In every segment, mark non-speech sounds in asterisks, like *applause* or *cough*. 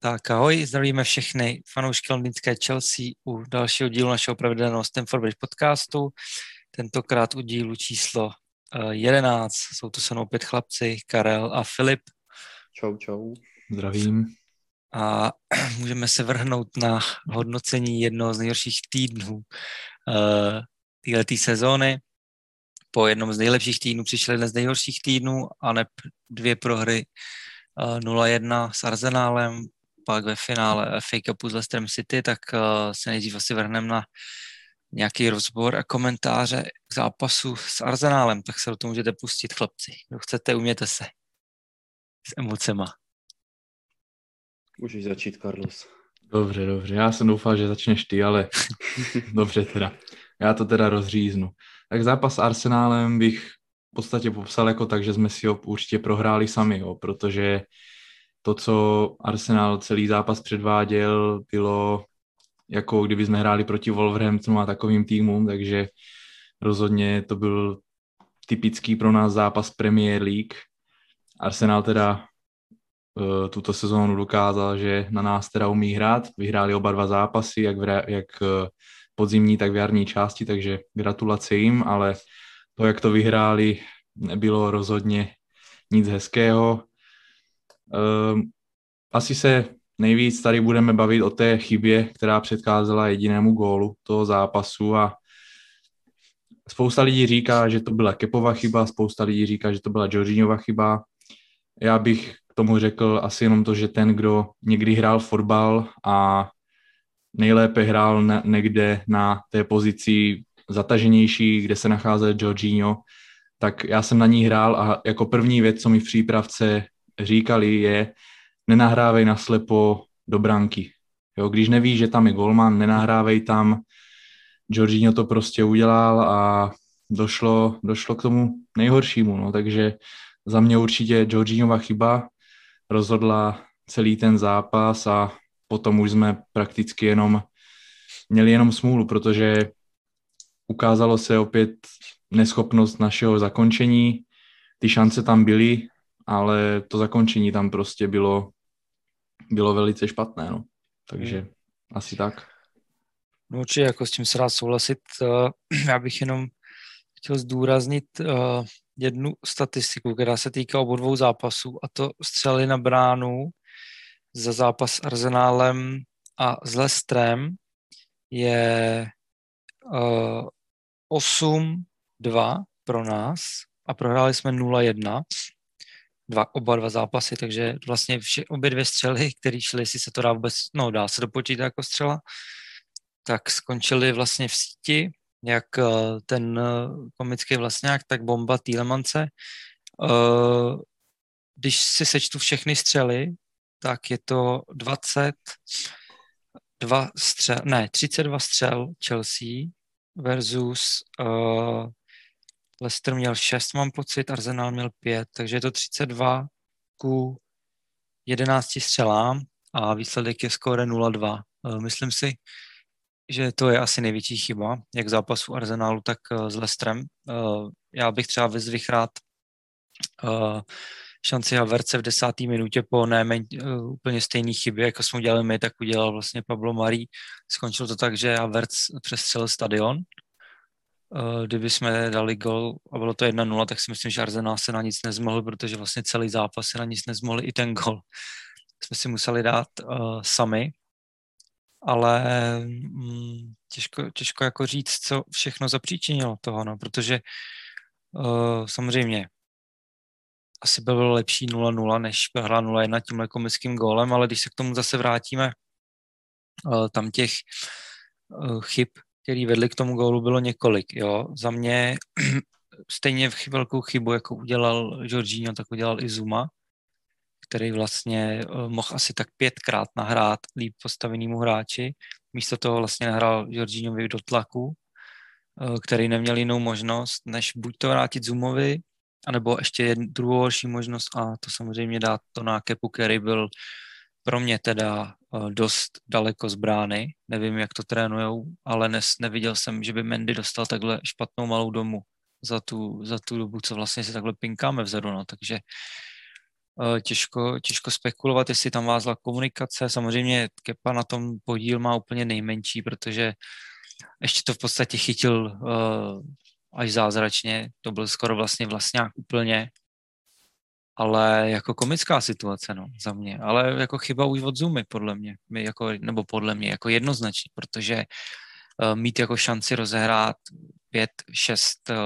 Tak ahoj, zdravíme všechny fanoušky londýnské Chelsea u dalšího dílu našeho pravidelného Stamford Bridge podcastu. Tentokrát u dílu číslo 11. Eh, Jsou tu se mnou opět chlapci, Karel a Filip. Čau, čau. Zdravím. A *clears throat* můžeme se vrhnout na hodnocení jednoho z nejhorších týdnů uh, této sezóny. Po jednom z nejlepších týdnů přišel jeden z nejhorších týdnů a ne dvě prohry uh, eh, 0-1 s Arsenálem, pak ve finále FA Cupu s Leicesterem City, tak uh, se nejdřív asi vrhneme na nějaký rozbor a komentáře k zápasu s Arsenálem, tak se do toho můžete pustit, chlapci. Kdo chcete, uměte se s emocema. Můžeš začít, Carlos. Dobře, dobře. Já jsem doufal, že začneš ty, ale *laughs* dobře teda. Já to teda rozříznu. Tak zápas s Arsenálem bych v podstatě popsal jako tak, že jsme si ho určitě prohráli sami, jo, protože to, co Arsenal celý zápas předváděl, bylo jako kdyby jsme hráli proti Wolverhamptonu a takovým týmům, takže rozhodně to byl typický pro nás zápas Premier League. Arsenal teda uh, tuto sezónu dokázal, že na nás teda umí hrát. Vyhráli oba dva zápasy, jak, v, jak uh, podzimní, tak v jarní části, takže gratulace jim, ale to, jak to vyhráli, nebylo rozhodně nic hezkého. Uh, asi se nejvíc tady budeme bavit o té chybě, která předcházela jedinému gólu toho zápasu a spousta lidí říká, že to byla Kepova chyba, spousta lidí říká, že to byla Jorginhova chyba. Já bych k tomu řekl asi jenom to, že ten, kdo někdy hrál fotbal a nejlépe hrál někde na té pozici zataženější, kde se nacházel Jorginho, tak já jsem na ní hrál a jako první věc, co mi v přípravce říkali, je nenahrávej naslepo do branky. Jo, když nevíš, že tam je golman, nenahrávej tam. Jorginho to prostě udělal a došlo, došlo k tomu nejhoršímu. No, takže za mě určitě Jorginhova chyba rozhodla celý ten zápas a potom už jsme prakticky jenom měli jenom smůlu, protože ukázalo se opět neschopnost našeho zakončení. Ty šance tam byly, ale to zakončení tam prostě bylo, bylo velice špatné, no. Takže hmm. asi tak. No určitě, jako s tím se dá souhlasit. *clears throat* Já bych jenom chtěl zdůraznit jednu statistiku, která se týká obou dvou zápasů, a to střely na bránu za zápas s Arzenálem a s Lestrem je 8-2 pro nás a prohráli jsme dva, oba dva zápasy, takže vlastně vše, obě dvě střely, které šly, jestli se to dá vůbec, no dá se dopočítat jako střela, tak skončily vlastně v síti, jak eh, ten eh, komický vlastňák, tak bomba Týlemance. Eh, když si sečtu všechny střely, tak je to 22 střel, ne, 32 střel Chelsea versus uh, Leicester měl 6, mám pocit, Arsenal měl 5, takže je to 32 ku 11 střelám a výsledek je skóre 0-2. Eh, myslím si, že to je asi největší chyba, jak zápasu Arsenalu, tak eh, s Leicesterem. Eh, já bych třeba vyzvih rád šanci Haverce v desáté minutě po nejméně úplně stejné chybě, jako jsme udělali my, tak udělal vlastně Pablo Marí. Skončilo to tak, že Havertz přestřelil stadion kdyby jsme dali gol a bylo to 1-0, tak si myslím, že Arsenal se na nic nezmohl, protože vlastně celý zápas se na nic nezmohli, i ten gol *laughs* jsme si museli dát uh, sami, ale mm, těžko, těžko jako říct, co všechno zapříčinilo toho, no, protože uh, samozřejmě asi by bylo lepší 0-0, než prohrát 0-1 tímhle komickým gólem, ale když se k tomu zase vrátíme, uh, tam těch uh, chyb který vedli k tomu gólu, bylo několik. Jo. Za mě *clears throat* stejně velkou chybu, jako udělal Jorginho, tak udělal i Zuma, který vlastně eh, mohl asi tak pětkrát nahrát líp postavenému hráči. Místo toho vlastně nahrál Jorginhovi do tlaku, eh, který neměl jinou možnost, než buď to vrátit Zumovi, anebo ještě jednu, druhou horší možnost a to samozřejmě dát to na Kepu, který byl pro mě teda eh, dost daleko z brány. Nevím, jak to trénujou, ale nes, neviděl jsem, že by Mendy dostal takhle špatnou malou domu za tu, za tu dobu, co vlastně se takhle pinkáme vzadu. No. Takže uh, těžko, těžko spekulovat, jestli tam vázla komunikace. Samozřejmě Kepa na tom podíl má úplně nejmenší, protože ještě to v podstatě chytil uh, až zázračně. To byl skoro vlastně vlastňák úplně. Ale jako komická situace, no, za mě. Ale jako chyba už od Zumy, podle mě. My jako, nebo podle mě, jako jednoznačně, protože uh, mít jako šanci rozehrát pět, šest, uh,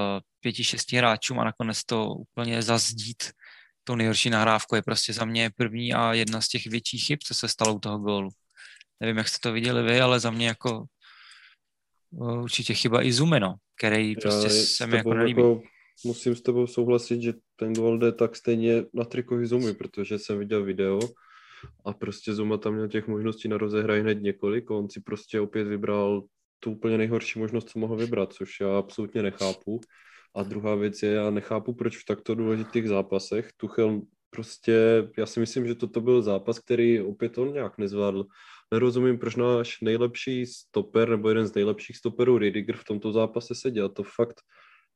pěti, šesti hráčům a nakonec to úplně zazdít tou nejhorší nahrávku je prostě za mě první a jedna z těch větších chyb, co se stalo u toho gólu. Nevím, jak jste to viděli vy, ale za mě jako určitě chyba i Zumeno, který prostě se mi jako nelíbí. Jako, musím s tebou souhlasit, že ten gol jde tak stejně na trikovi Zumy, protože jsem viděl video a prostě Zuma tam měl těch možností na rozehraj hned několik on si prostě opět vybral tu úplně nejhorší možnost, co mohl vybrat, což já absolutně nechápu. A druhá věc je, já nechápu, proč v takto důležitých zápasech Tuchel prostě, já si myslím, že toto byl zápas, který opět on nějak nezvládl. Nerozumím, proč náš nejlepší stoper, nebo jeden z nejlepších stoperů Ridiger v tomto zápase seděl. To fakt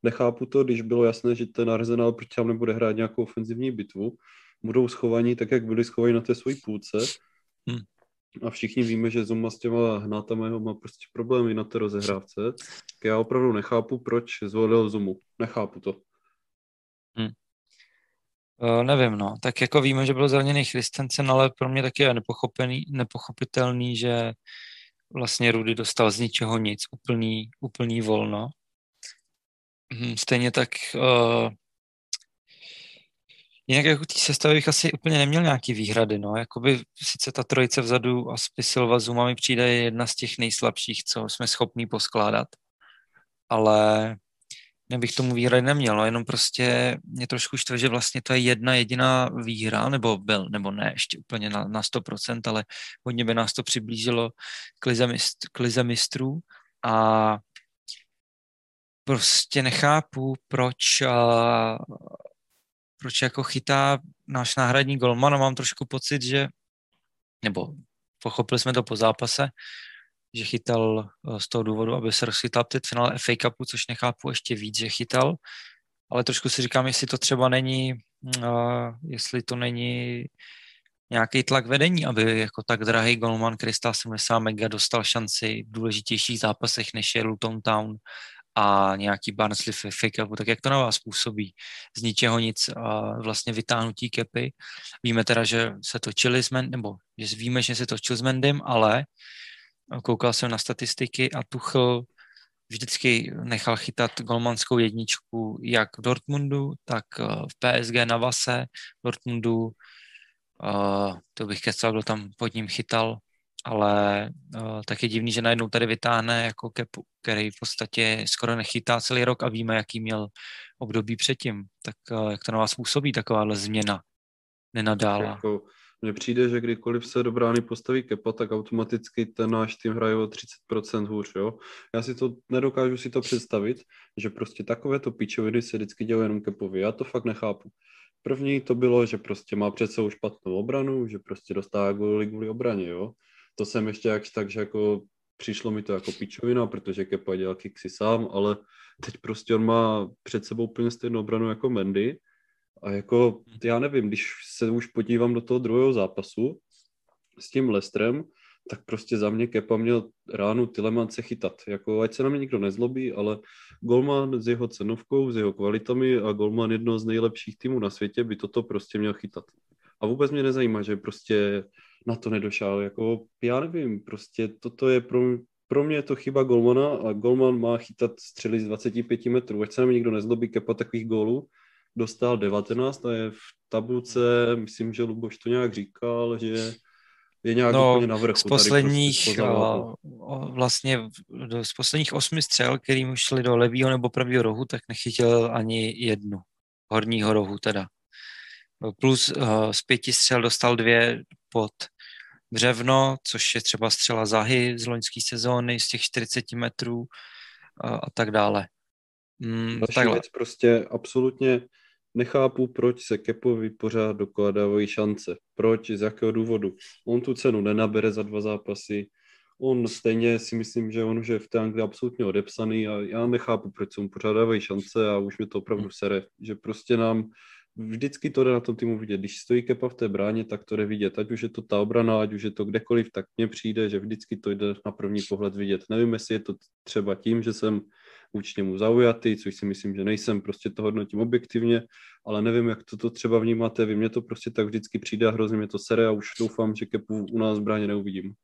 nechápu to, když bylo jasné, že ten Arsenal proti tam nebude hrát nějakou ofenzivní bitvu. Budou schovaní tak, jak byli schovaní na té své půlce. Hmm. A všichni víme, že Zuma s těma hnátama má prostě problémy na té rozehrávce. Já opravdu nechápu, proč zvolil Zumu. Nechápu to. Hmm. Uh, nevím, no. Tak jako víme, že byl zraněný Christensen, ale pro mě taky je nepochopený, nepochopitelný, že vlastně Rudy dostal z ničeho nic, úplný, úplný volno. Hmm, stejně tak uh, Jinak jako té sestavy bych asi úplně neměl nějaký výhrady, no. Jakoby sice ta trojice vzadu a Spisilva Zuma mi přijde jedna z těch nejslabších, co jsme schopní poskládat, ale nebych tomu výhrady neměl, no, jenom prostě mě trošku štve, že vlastně to je jedna jediná výhra, nebo byl, nebo ne, ještě úplně na, na 100%, ale hodně by nás to přiblížilo k lize, mistr, k lize mistrů. A prostě nechápu, proč a, proč jako chytá náš náhradní golman a mám trošku pocit, že, nebo pochopili jsme to po zápase, že chytal eh, z toho důvodu, aby se rozchytal teď finále FA Cupu, což nechápu ještě víc, že chytal, ale trošku si říkám, jestli to třeba není, uh, jestli to není nějaký tlak vedení, aby jako tak drahý golman Krista 70 mega dostal šanci v důležitějších zápasech, než je Luton Town a nějaký Barnsley fake up, tak jak to na vás působí? Z ničeho nic a vlastně vytáhnutí kepy. Víme teda, že se točili s Mendem, nebo že víme, že se točil s Mendem, ale koukal jsem na statistiky a Tuchl vždycky nechal chytat golmanskou jedničku jak v Dortmundu, tak eh, v PSG na Vase, v Dortmundu, uh, to bych kecal, kdo tam pod ním chytal, ale uh, tak je divný, že najednou tady vytáhne jako kepu, který v podstatě skoro nechytá celý rok a víme, jaký měl období předtím. Tak uh, jak to na vás působí, takováhle změna nenadála? Jako, mně přijde, že kdykoliv se do brány postaví kepa, tak automaticky ten náš tým hraje o 30% hůř, jo. Já si to, nedokážu si to představit, že prostě takovéto pičoviny se vždycky dělají jenom kepovi. Já to fakt nechápu. První to bylo, že prostě má před sebou špatnou obranu, že prostě dostává góly kvůli obraně, jo to jsem ještě jak tak, že jako přišlo mi to jako pičovina, protože Kepa dělal kiksy sám, ale teď prostě on má před sebou úplně stejnou obranu jako Mendy a jako já nevím, když se už podívám do toho druhého zápasu s tím Lestrem, tak prostě za mě Kepa měl ránu Tilemance chytat. Jako, ať se na mě nikdo nezlobí, ale Golman s jeho cenovkou, s jeho kvalitami a Golman jedno z nejlepších týmů na světě by toto prostě měl chytat. A vůbec mě nezajímá, že prostě na to nedošel. Jako, já nevím, prostě toto je pro, pro mě je to chyba Golmana a Golman má chytat střely z 25 metrů. Ať se nám nikdo nezlobí, kepa takových gólů. Dostal 19 a je v tabulce, myslím, že Luboš to nějak říkal, že je nějak no, úplně na vrchu. Z posledních, prostě vlastně z posledních osmi střel, kterým šli do levého nebo pravého rohu, tak nechytil ani jednu. Horního rohu teda. Plus uh, z pěti střel dostal dvě pod Břevno, což je třeba střela Zahy z loňské sezóny z těch 40 metrů a, a tak dále. Mm, Další takhle. věc prostě absolutně nechápu, proč se Kepovi pořád dokládávají šance. Proč, z jakého důvodu. On tu cenu nenabere za dva zápasy, on stejně si myslím, že on už je v té Anglii absolutně odepsaný a já nechápu, proč se mu pořád dávají šance a už mi to opravdu sere, že prostě nám vždycky to jde na tom týmu vidět. Když stojí Kepa v té bráně, tak to jde vidět. Ať už je to ta obrana, ať už je to kdekoliv, tak mně přijde, že vždycky to jde na první pohled vidět. Nevím, jestli je to třeba tím, že jsem vůči němu zaujatý, což si myslím, že nejsem, prostě to hodnotím objektivně, ale nevím, jak to, to třeba vnímáte vy, mně to prostě tak vždycky přijde a hrozně mě to sere a už doufám, že Kepu u nás v bráně neuvidím.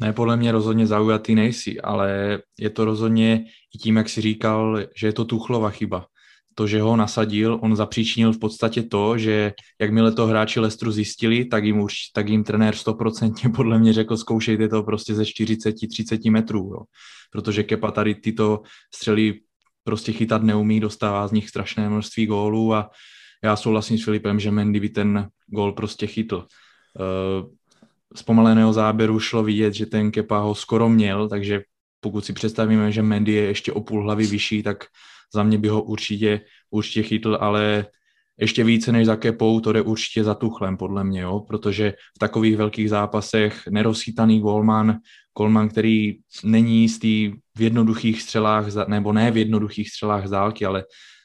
Ne, podle mě rozhodně zaujatý nejsi, ale je to rozhodně i tím, jak si říkal, že je to Tuchlova chyba to, že ho nasadil, on zapříčinil v podstatě to, že jakmile to hráči Lestru zjistili, tak jim, už, tak jim trenér stoprocentně *laughs* podle mě řekl, zkoušejte to prostě ze 40-30 metrů, jo. protože Kepa tady tyto střely prostě chytat neumí, dostává z nich strašné množství gólů a já souhlasím s Filipem, že Mendy by ten gól prostě chytl. Eh, z pomaleného záběru šlo vidět, že ten Kepa ho skoro měl, takže pokud si představíme, že Mendy je ještě o půl hlavy vyšší, tak za mě by ho určitě, určitě chytl, ale ještě více než za Kepou, to jde určitě za Tuchlem, podle mě, jo? protože v takových velkých zápasech nerozchytaný golman, golman, který není jistý v jednoduchých střelách, nebo ne v jednoduchých střelách z dálky, ale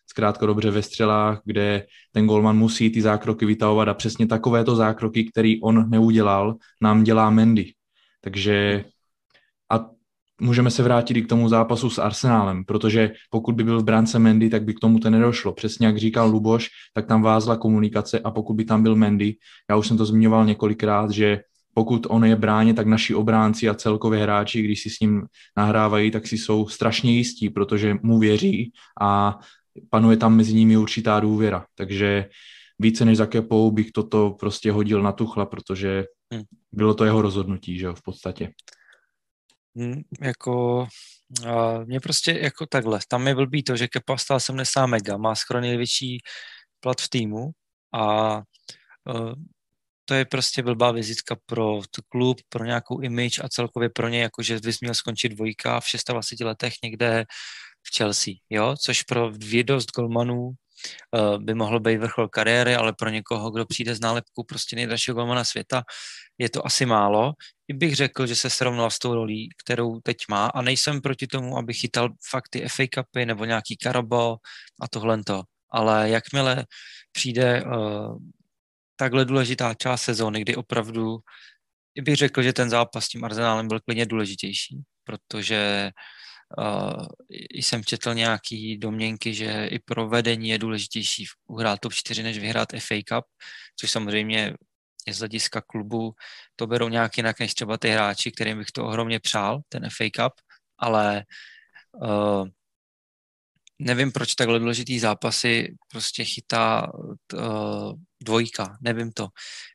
zkrátka dobře ve střelách, kde ten golman musí ty zákroky vytahovat a přesně takovéto zákroky, který on neudělal, nám dělá Mendy. Takže můžeme se vrátit i k tomu zápasu s Arsenálem, protože pokud by byl v bránce Mendy, tak by k tomu to nedošlo. Přesně jak říkal Luboš, tak tam vázla komunikace a pokud by tam byl Mendy, já už jsem to zmiňoval několikrát, že pokud on je bráně, tak naši obránci a celkově hráči, když si s ním nahrávají, tak si jsou strašně jistí, protože mu věří a panuje tam mezi nimi určitá důvěra. Takže více než za kepou bych toto prostě hodil na tuchla, protože hm. bylo to jeho rozhodnutí, že jo, v podstatě. Hmm, jako mě prostě jako takhle, tam je blbý to, že Kepa stál 70 mega, má skoro největší plat v týmu a uh, to je prostě blbá vizitka pro klub, pro nějakou image a celkově pro ně, jakože bys měl skončit dvojka v 26 letech někde v Chelsea, jo, což pro dvě dost golmanů by mohlo být vrchol kariéry, ale pro někoho, kdo přijde z nálepku prostě nejdražšího golmana světa, je to asi málo. I bych řekl, že se srovnal s tou rolí, kterou teď má a nejsem proti tomu, aby chytal fakt ty FA Cupy nebo nějaký Karabo a tohle to. Ale jakmile přijde uh, takhle důležitá část sezóny, kdy opravdu bych řekl, že ten zápas s tím Arsenálem byl klidně důležitější, protože uh, jsem četl nějaký domněnky, že i pro vedení je důležitější uhrát top 4, než vyhrát FA Cup, což samozřejmě z hlediska klubu to berou nějak jinak než třeba ty hráči, kterým bych to ohromně přál, ten FA Cup, ale uh, nevím, proč takhle důležitý zápasy prostě chytá uh, dvojka, nevím to.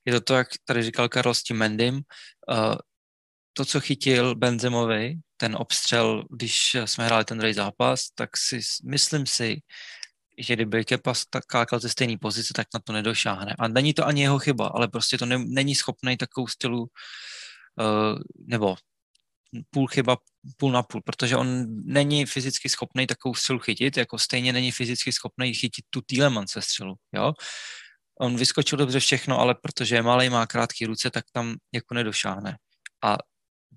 Je to to, jak tady říkal Karol s tím Mendym, uh, to, co chytil Benzemovi, ten obstřel, když jsme hráli ten druhý zápas, tak si myslím si, že kdyby Kepa skákal ze stejné pozice, tak na to nedošáhne. A není to ani jeho chyba, ale prostě to ne, není schopný takovou stylu, uh, nebo půl chyba, půl na půl, protože on není fyzicky schopný takovou střelu chytit, jako stejně není fyzicky schopný chytit tu se střelu, jo. On vyskočil dobře všechno, ale protože je malý, má krátké ruce, tak tam jako nedošáhne. A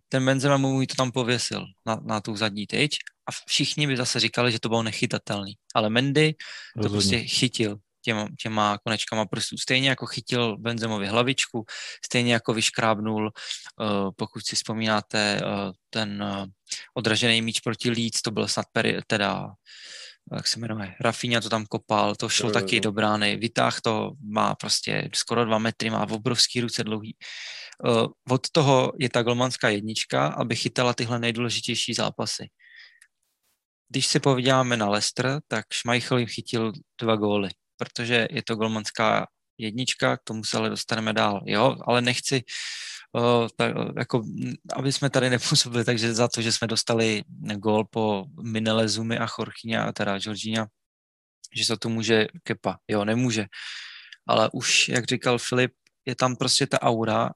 ten Benzema mu to tam pověsil na, na tu zadní tyč a všichni by zase říkali, že to bylo nechytatelný. Ale Mendy to Rozhodně. prostě chytil těma, těma konečkama prstů. Stejně jako chytil Benzemovi hlavičku, stejně jako vyškrábnul, uh, pokud si vzpomínáte, uh, ten uh, odražený míč proti Leeds, to byl snad peri, teda jak se jmenuje, Rafinha to tam kopal, to šlo jo, taky jo. do brány, vytáh to má prostě skoro dva metry, má obrovský ruce dlouhý. Uh, od toho je ta golmanská jednička, aby chytala tyhle nejdůležitější zápasy. Když se povídáme na Leicester, tak Schmeichel jim chytil dva góly, protože je to golmanská jednička, k tomu se ale dostaneme dál, jo, ale nechci, tak, jako, aby jsme tady nepůsobili, takže za to, že jsme dostali gól po Minele Zumi a Chorchyňa, teda Georgina, že se to může Kepa, jo, nemůže, ale už, jak říkal Filip, je tam prostě ta aura,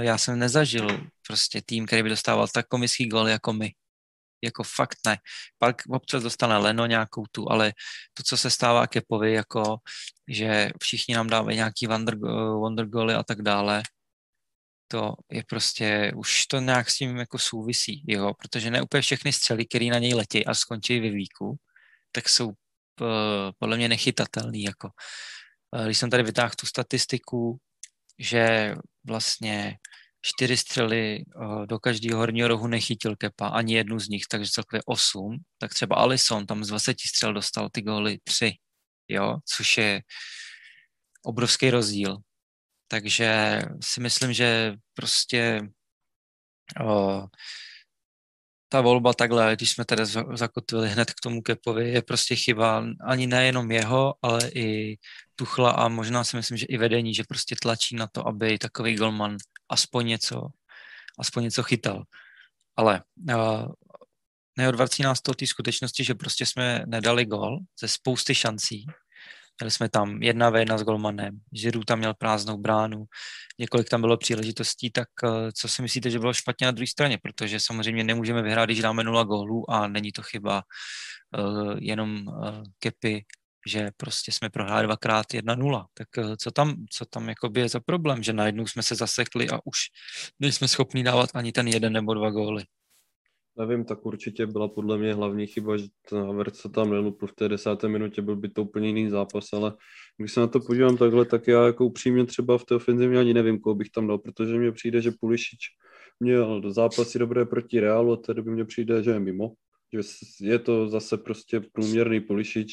já jsem nezažil prostě tým, který by dostával tak komisí gól jako my. Jako fakt ne. Pak občas dostane Leno nějakou tu, ale to, co se stává Kepovi, jako že všichni nám dávají nějaký wonder, wonder goly a tak dále, to je prostě, už to nějak s tím jako souvisí, jo, protože ne úplně všechny střely, které na něj letí a skončí ve výku, tak jsou podle mě nechytatelný. Jako. Když jsem tady vytáhl tu statistiku, že vlastně čtyři střely do každého horního rohu nechytil Kepa, ani jednu z nich, takže celkově osm, tak třeba Alison tam z 20 střel dostal ty góly tři, jo, což je obrovský rozdíl. Takže si myslím, že prostě o, ta volba takhle, když jsme tady zakotvili hned k tomu Kepovi, je prostě chyba ani nejenom jeho, ale i Tuchla a možná si myslím, že i vedení, že prostě tlačí na to, aby takový golman aspoň něco, aspoň něco chytal. Ale uh, neodvrací nás to té skutečnosti, že prostě jsme nedali gol ze spousty šancí. Měli jsme tam jedna v jedna s golmanem, Žiru tam měl prázdnou bránu, několik tam bylo příležitostí, tak uh, co si myslíte, že bylo špatně na druhé straně? Protože samozřejmě nemůžeme vyhrát, když dáme nula gólů a není to chyba uh, jenom uh, Kepy že prostě jsme prohráli dvakrát 1-0. Tak eh, co tam, co tam jakoby je za problém, že najednou jsme se zasekli a už nejsme schopni dávat ani ten jeden nebo dva góly. Nevím, tak určitě byla podle mě hlavní chyba, že ten Havertz se tam nelupl v té desáté minutě, byl by to úplně jiný zápas, ale když se na to podívám takhle, tak já jako upřímně třeba v té ofenzivě ani nevím, koho bych tam dal, protože mně přijde, že Pulišič měl zápasy dobré proti Realu, a tedy by mně přijde, že je mimo, že je to zase prostě průměrný Pulišič.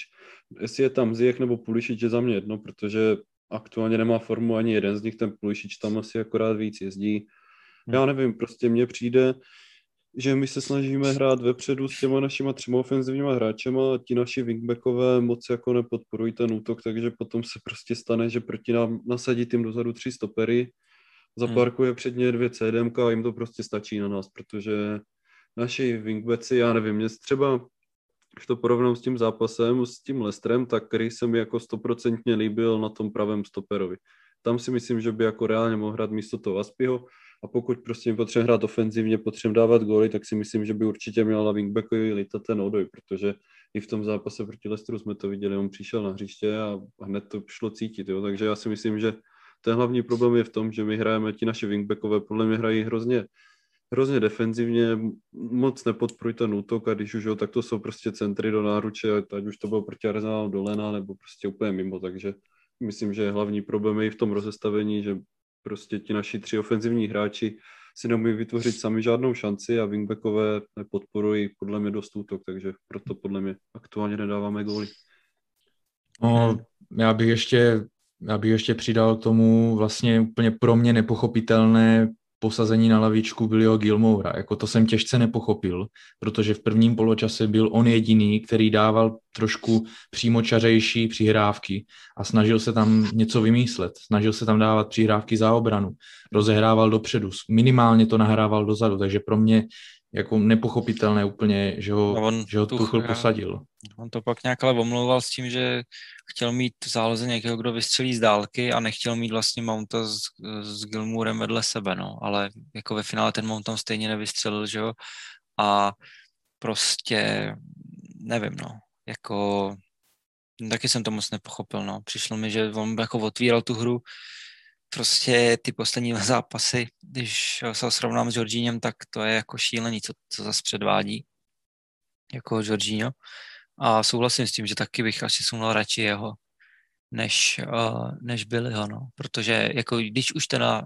Jestli je tam Ziyech nebo Pulišič je za mě jedno, protože aktuálně nemá formu ani jeden z nich, ten Pulišič tam asi akorát víc jezdí. Já nevím, prostě mně přijde, že my se snažíme hrát vepředu s těma našima třema ofenzivníma hráčema a ti naši wingbackové moc jako nepodporují ten útok, takže potom se prostě stane, že proti nám nasadí tím dozadu tři stopery, zaparkuje před ně dvě CDMK a jim to prostě stačí na nás, protože naši wingbacki, já nevím, mě třeba, když to porovnám s tím zápasem, s tím Lestrem, tak který se mi jako stoprocentně líbil na tom pravém stoperovi. Tam si myslím, že by jako reálně mohl hrát místo toho Vaspiho a pokud prostě potřebuje hrát ofenzivně, potřebuje dávat góly, tak si myslím, že by určitě měl na wingbackovi lítat ten odoj, protože i v tom zápase proti Lestru jsme to viděli, on přišel na hřiště a hned to šlo cítit, jo? takže já si myslím, že ten hlavní problém je v tom, že my hrajeme, ti naše wingbackové podle mě hrají hrozně hrozně defenzivně, moc nepodporují ten útok a když už jo, tak to jsou prostě centry do náruče, ať už to bylo proti Arsenalu dolena nebo prostě úplně mimo, takže myslím, že hlavní problém je i v tom rozestavení, že prostě ti naši tři ofenzivní hráči si neumí vytvořit sami žádnou šanci a wingbackové nepodporují podle mě dost útok, takže proto podle mě aktuálně nedáváme góly. No, já bych ještě já bych ještě přidal k tomu vlastně úplně pro mě nepochopitelné posazení na lavičku Billyho Gilmoura. Jako to jsem těžce nepochopil, protože v prvním poločase byl on jediný, který dával trošku přímočařejší přihrávky a snažil se tam něco vymyslet. Snažil se tam dávat přihrávky za obranu. Rozehrával dopředu. Minimálně to nahrával dozadu, takže pro mě jako nepochopitelné úplně, že ho, no on že ho Tuchl posadil. On to pak nějak ale omlouval s tím, že chtěl mít v záloze někoho, kdo vystřelí z dálky a nechtěl mít vlastně Mounta s, s Gilmourem vedle sebe, no. Ale jako ve finále ten Mount tam stejně nevystřelil, že jo. A prostě nevím, no. Jako taky jsem to moc nepochopil, no. Přišlo mi, že on jako otvíral tu hru, prostě ty poslední *laughs* zápasy, když se srovnám s Georgínem, tak to je jako šílený, co, co zase předvádí jako Georgino. A souhlasím s tím, že taky bych asi sunul radši jeho, než, uh, než Billyho, no. Protože jako když už teda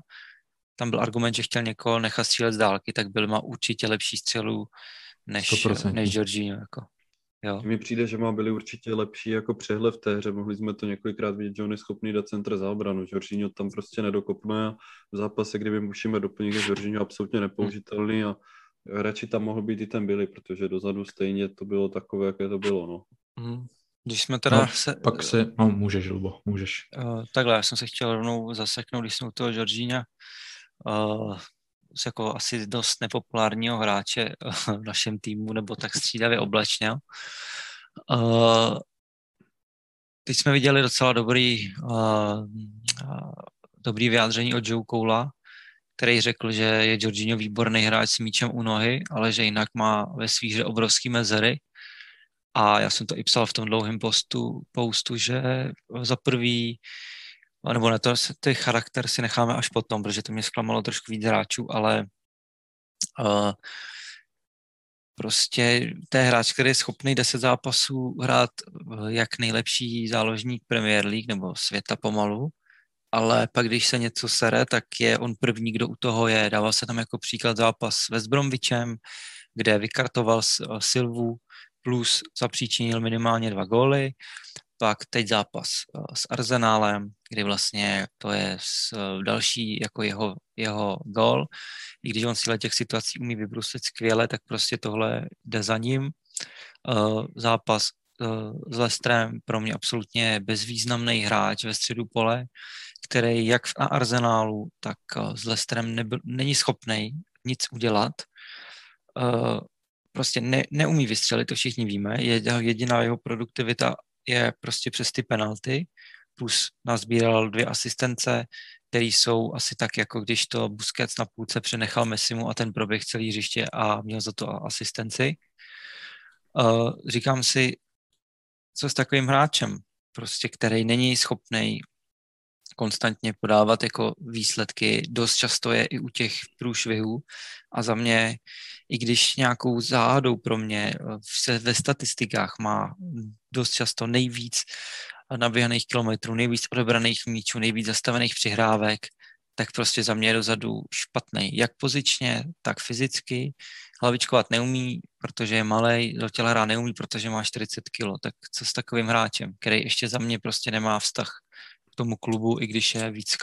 tam byl argument, že chtěl někoho nechat střílet z dálky, tak byl má určitě lepší střelu než, než Georgino, jako. Jo. Mně přijde, že má byli určitě lepší jako přehled v té hře. Mohli jsme to několikrát vidět, že on je schopný dát centr za obranu. Jorginho tam prostě nedokopne a v zápase, kdyby musíme doplnit, je Jorginho absolutně nepoužitelný a radši tam mohl být i ten Billy, protože dozadu stejně to bylo takové, jaké to bylo. No. Mm. Když jsme teda no, se... Pak se, no můžeš, Lubo, můžeš. Uh, takhle, já jsem se chtěl rovnou zaseknout, když jsme u toho Georgina. Uh, jako asi dost nepopulárního hráče v našem týmu, nebo tak střídavě oblečněl. Uh, teď jsme viděli docela dobrý, uh, dobrý vyjádření od Joe Koula, který řekl, že je Jorginho výborný hráč s míčem u nohy, ale že jinak má ve svých hře obrovský mezery. A já jsem to i psal v tom dlouhém postu, postu že za prvý nebo na to, ty charakter si necháme až potom, protože to mě zklamalo trošku víc hráčů, ale uh, prostě je hráč, který je schopný 10 zápasů hrát jak nejlepší záložník Premier League nebo světa pomalu, ale pak když se něco sere, tak je on první, kdo u toho je. Dával se tam jako příklad zápas s West Bromwichem, kde vykartoval Silvu, plus zapříčinil minimálně dva góly. Pak teď zápas eh, s Arzenálem, kdy vlastně to je eh, další jako jeho, jeho gól. I když on si těch situací umí vybrusit skvěle, tak prostě tohle jde za ním. Eh, zápas s Lestrem pro mě absolutně bezvýznamný hráč ve středu pole, který jak na Arzenálu, tak s Lestrem nebyl, není schopný nic udělat prostě ne, neumí vystřelit, to všichni víme. Jediná jeho produktivita je prostě přes ty penalty, plus nazbíral dvě asistence, které jsou asi tak, jako když to Busquets na půlce přenechal Messimu a ten proběh celý hřiště a měl za to asistenci. Uh, říkám si, co s takovým hráčem, prostě, který není schopný konstantně podávat jako výsledky. Dost často je i u těch průšvihů a za mě, i když nějakou záhadou pro mě se ve statistikách má dost často nejvíc naběhaných kilometrů, nejvíc odebraných míčů, nejvíc zastavených přihrávek, tak prostě za mě je dozadu špatný. Jak pozičně, tak fyzicky. Hlavičkovat neumí, protože je malý, do těla hrá neumí, protože má 40 kg. Tak co s takovým hráčem, který ještě za mě prostě nemá vztah tomu klubu, i když je víc,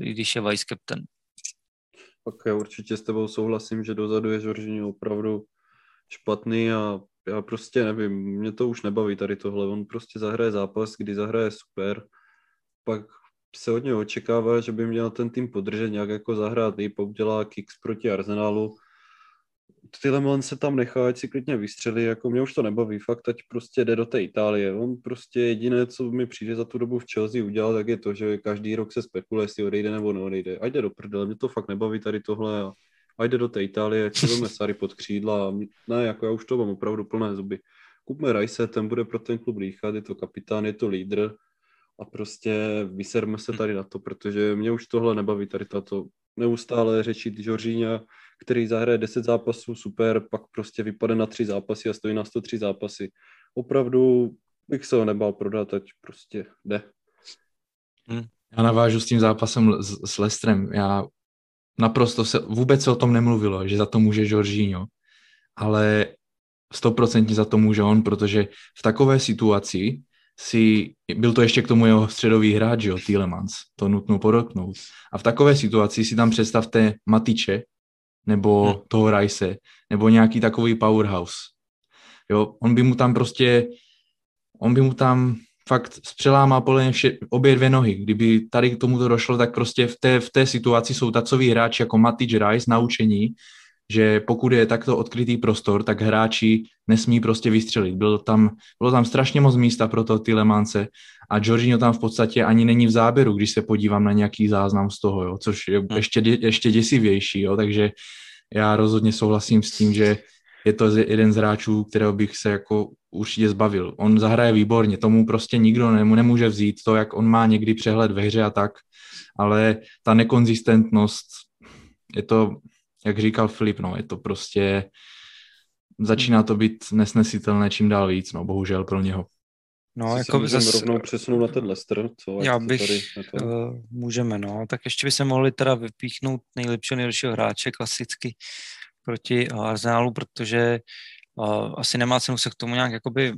i když je vice captain. Tak já určitě s tebou souhlasím, že dozadu je Žoržini opravdu špatný a já prostě nevím, mě to už nebaví tady tohle. On prostě zahraje zápas, kdy zahraje super, pak se od něho očekává, že by měl ten tým podržet, nějak jako zahrát líp, udělá kicks proti Arsenalu Tylemon se tam nechá, ať si klidně vystřelí, jako mě už to nebaví, fakt, ať prostě jde do té Itálie. On prostě jediné, co mi přijde za tu dobu v Chelsea udělal, tak je to, že každý rok se spekuluje, jestli odejde nebo neodejde. Ať jde do prdele, mě to fakt nebaví tady tohle a, a jde do té Itálie, ať si vezme Sary pod křídla. Ne, jako já už to mám opravdu plné zuby. Kupme Rajse, ten bude pro ten klub dýchat, je to kapitán, je to lídr a prostě vyserme se tady na to, protože mě už tohle nebaví, tady tato neustále řečit Žoržíňa, který zahraje 10 zápasů, super, pak prostě vypadne na 3 zápasy a stojí na 103 zápasy. Opravdu bych se ho nebál prodat, ať prostě jde. Hmm. Já navážu s tím zápasem s, s Lestrem. Já naprosto se, vůbec se o tom nemluvilo, že za to může Jorginho, ale stoprocentně za to může on, protože v takové situaci si, byl to ještě k tomu jeho středový hráč, jo, Tielemans, to nutno podotknout. A v takové situaci si tam představte Matiče, nebo hmm. toho Rice, nebo nějaký takový powerhouse. Jo, on by mu tam prostě, on by mu tam fakt zpřelámal podle vše, obě dvě nohy. Kdyby tady k tomuto došlo, tak prostě v té, v té situaci jsou takový hráči jako Matic Rice naučení, že pokud je takto odkrytý prostor, tak hráči nesmí prostě vystřelit. Bylo tam, bylo tam strašně moc místa pro to Tilemance a Jorginho tam v podstatě ani není v záběru, když se podívám na nějaký záznam z toho, jo, což je hmm. ještě, ještě děsivější, jo, takže já rozhodně souhlasím s tím, že je to jeden z hráčů, kterého bych se jako určitě zbavil. On zahraje výborně, tomu prostě nikdo nemu nemůže vzít to, jak on má někdy přehled ve hře a tak, ale ta nekonzistentnost, je to, jak říkal Filip, no, je to prostě, začíná to být nesnesitelné čím dál víc, no, bohužel pro něho. No, jako by zase... rovnou přesunout na ten Leicester, co? Já bych, tady uh, můžeme, no. Tak ještě by se mohli teda vypíchnout nejlepšího, nejlepšího hráče klasicky proti Arsenalu, protože uh, asi nemá cenu se k tomu nějak jakoby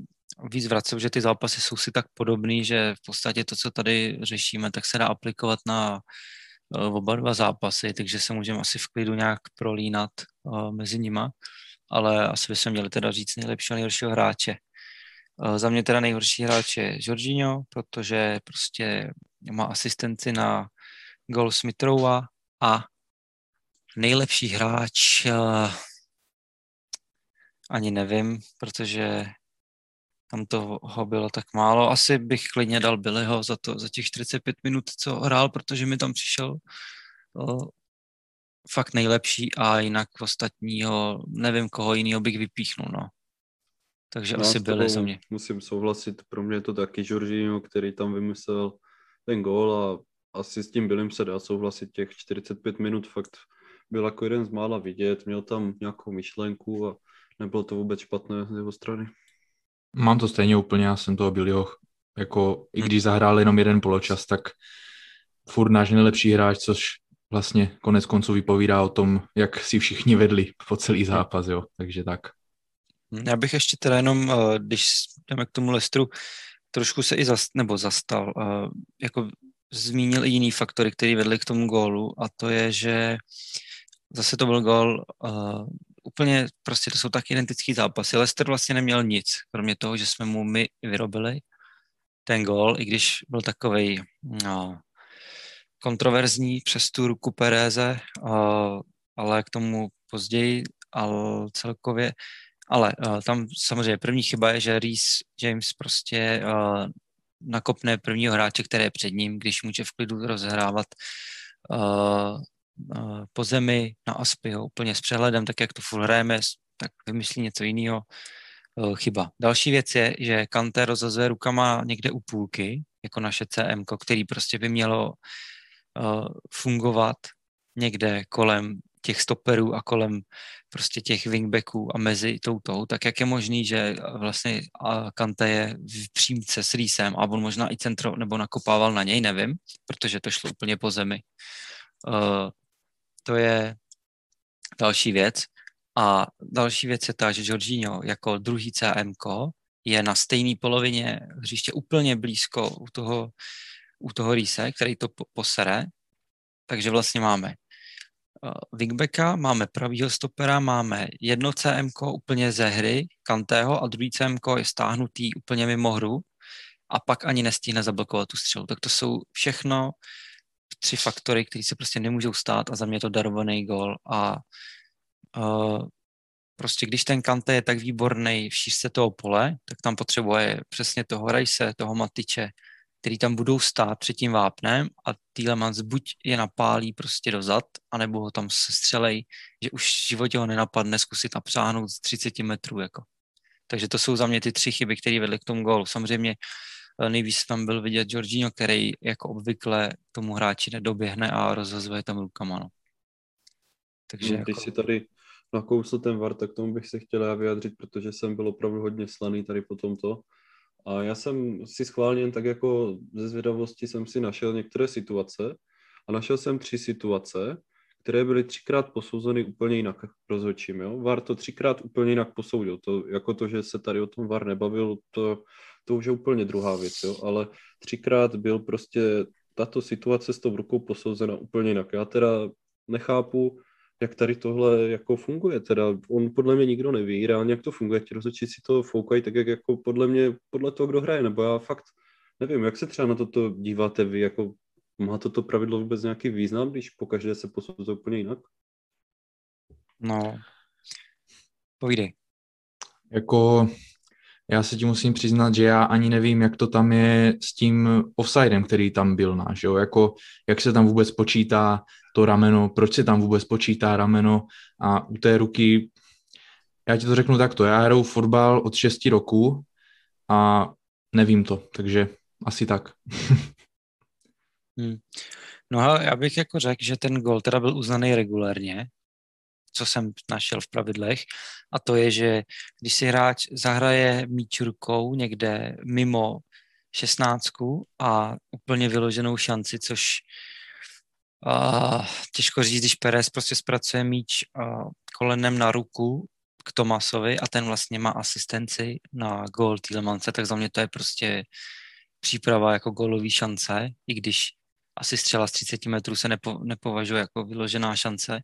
víc vracet, že ty zápasy jsou si tak podobný, že v podstatě to, co tady řešíme, tak se dá aplikovat na uh, oba dva zápasy, takže se můžeme asi v klidu nějak prolínat uh, mezi nima, ale asi bychom měli teda říct nejlepšího, nejlepšího hráče. Uh, za mě teda nejhorší hráč je Jorginho, protože prostě má asistenci na gol Smithrowa a nejlepší hráč ani nevím, protože tam toho bylo tak málo. Asi bych klidně dal Billyho za, to, za těch 45 minut, co hrál, protože mi tam přišel uh, fakt nejlepší a jinak ostatního, nevím, koho jiného bych vypíchnul, no. Takže no, asi byly za mě. Musím souhlasit, pro mě je to taky Jorginho, který tam vymyslel ten gól a asi s tím Billym se dá souhlasit těch 45 minut fakt byl jako jeden z mála vidět, měl tam nějakou myšlenku a nebylo to vůbec špatné z jeho strany. Mám to stejně úplně, já jsem toho byl jako i když zahrál jenom jeden poločas, tak furt náš nejlepší hráč, což vlastně konec konců vypovídá o tom, jak si všichni vedli po celý zápas, jo, takže tak. Já bych ještě teda jenom, eh, když jdeme k tomu Lestru, trošku se i zast, nebo zastal, eh, jako zmínil i jiný faktory, které vedly k tomu gólu a to je, že zase to byl gól uh, úplně, prostě to jsou tak identický zápasy. Leicester vlastně neměl nic, kromě toho, že jsme mu my vyrobili ten gól, i když byl takovej no, kontroverzní přes tu ruku Pereze, ale k tomu později, ale celkově ale tam samozřejmě první chyba je, že Reese James prostě nakopne prvního hráče, který je před ním, když může v klidu rozhrávat po zemi na Aspy, úplně s přehledem, tak jak to full hrajeme, tak vymyslí něco jiného. Uh, chyba. Další věc je, že Kante rozhazuje rukama někde u půlky, jako naše CM, který prostě by mělo uh, fungovat někde kolem těch stoperů a kolem prostě těch wingbacků a mezi tou tou, tak jak je možný, že vlastně Kante je v přímce s Rýsem a on možná i centro nebo nakopával na něj, nevím, protože to šlo úplně po zemi. Uh, to je další věc. A další věc je ta, že Jorginho jako druhý CM je na stejné polovině hřiště úplně blízko u toho, u toho Rýse, který to posere. Takže vlastně máme Eh, wingbacka, máme pravýho stopera, máme jedno CM úplně ze hry Kantého a druhý CM je stáhnutý úplně mimo hru a pak ani nestihne zablokovat tu střelu. Tak to jsou všechno tři faktory, které se prostě nemůžou stát a za mě to darovaný gol a uh, prostě když ten Kante je tak výborný v šířce toho pole, tak tam potřebuje přesně toho Rajse, toho Matiče, který tam budou stát před tím vápnem a Tielemans buď je napálí prostě dozad, anebo ho tam střelej, že už v životě ho nenapadne zkusit napřáhnout z 30 metrů. Jako. Takže to jsou za mě ty tři chyby, které vedly k tomu gólu. Samozřejmě nejvíc tam byl vidět Jorginho, který jako obvykle tomu hráči nedoběhne a rozhazuje tam rukama. No. Takže no, jako... Když si tady nakousl ten VAR, tak tomu bych se chtěl já vyjádřit, protože jsem byl opravdu hodně slaný tady po tomto. A já jsem si schválně jen tak jako ze zvědavosti jsem si našel některé situace a našel jsem tři situace, které byly třikrát posouzeny úplně jinak rozhodčím. Jo? VAR to třikrát úplně jinak posoudil. To, jako to, že se tady o tom VAR nebavil, to, to už je úplně druhá věc. Jo? Ale třikrát byl prostě tato situace s tou rukou posouzena úplně jinak. Já teda nechápu, jak tady tohle jako funguje. Teda on podle mě nikdo neví reálně, jak to funguje. Ti rozhodčí si to foukají tak, jak jako podle mě, podle toho, kdo hraje, nebo já fakt nevím, jak se třeba na toto díváte vy, jako má toto pravidlo vůbec nějaký význam, když po každé se posuzuje úplně jinak? No, povídej. Jako já se ti musím přiznat, že já ani nevím, jak to tam je s tím offsidem, který tam byl náš, jo? Jako, jak se tam vůbec počítá to rameno, proč se tam vůbec počítá rameno a u té ruky, já ti to řeknu takto, já hraju fotbal od 6 roku a nevím to, takže asi tak. *laughs* hmm. No a já bych jako řekl, že ten gol teda byl uznaný regulérně, co jsem našel v pravidlech, a to je, že když si hráč zahraje míč rukou někde mimo šestnáctku a úplně vyloženou šanci, což uh, těžko říct, když Perez prostě zpracuje míč uh, kolenem na ruku k Tomasovi a ten vlastně má asistenci na gol Tielemance, tak za mě to je prostě příprava jako gólový šance, i když asi střela z 30 metrů se nepo, nepovažuje jako vyložená šance,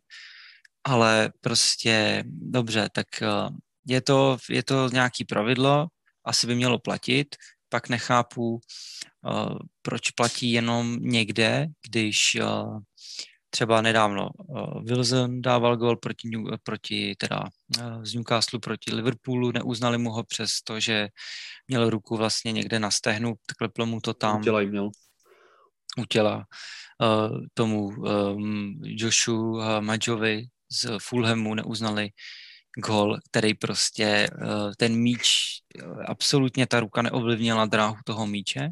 ale prostě dobře, tak uh, je to, je to nějaký pravidlo, asi by mělo platit, pak nechápu, uh, proč platí jenom někde, když uh, třeba nedávno Wilson dával gol proti, proti teda z Newcastle proti Liverpoolu, neuznali mu ho přes to, že měl ruku vlastně někde na stehnu, kleplo mu to tam. U měl. U těla. Uh, tomu um, Joshu uh, Majovi z Fulhamu neuznali gol, který prostě eh, ten míč, eh, absolutně ta ruka neovlivnila dráhu toho míče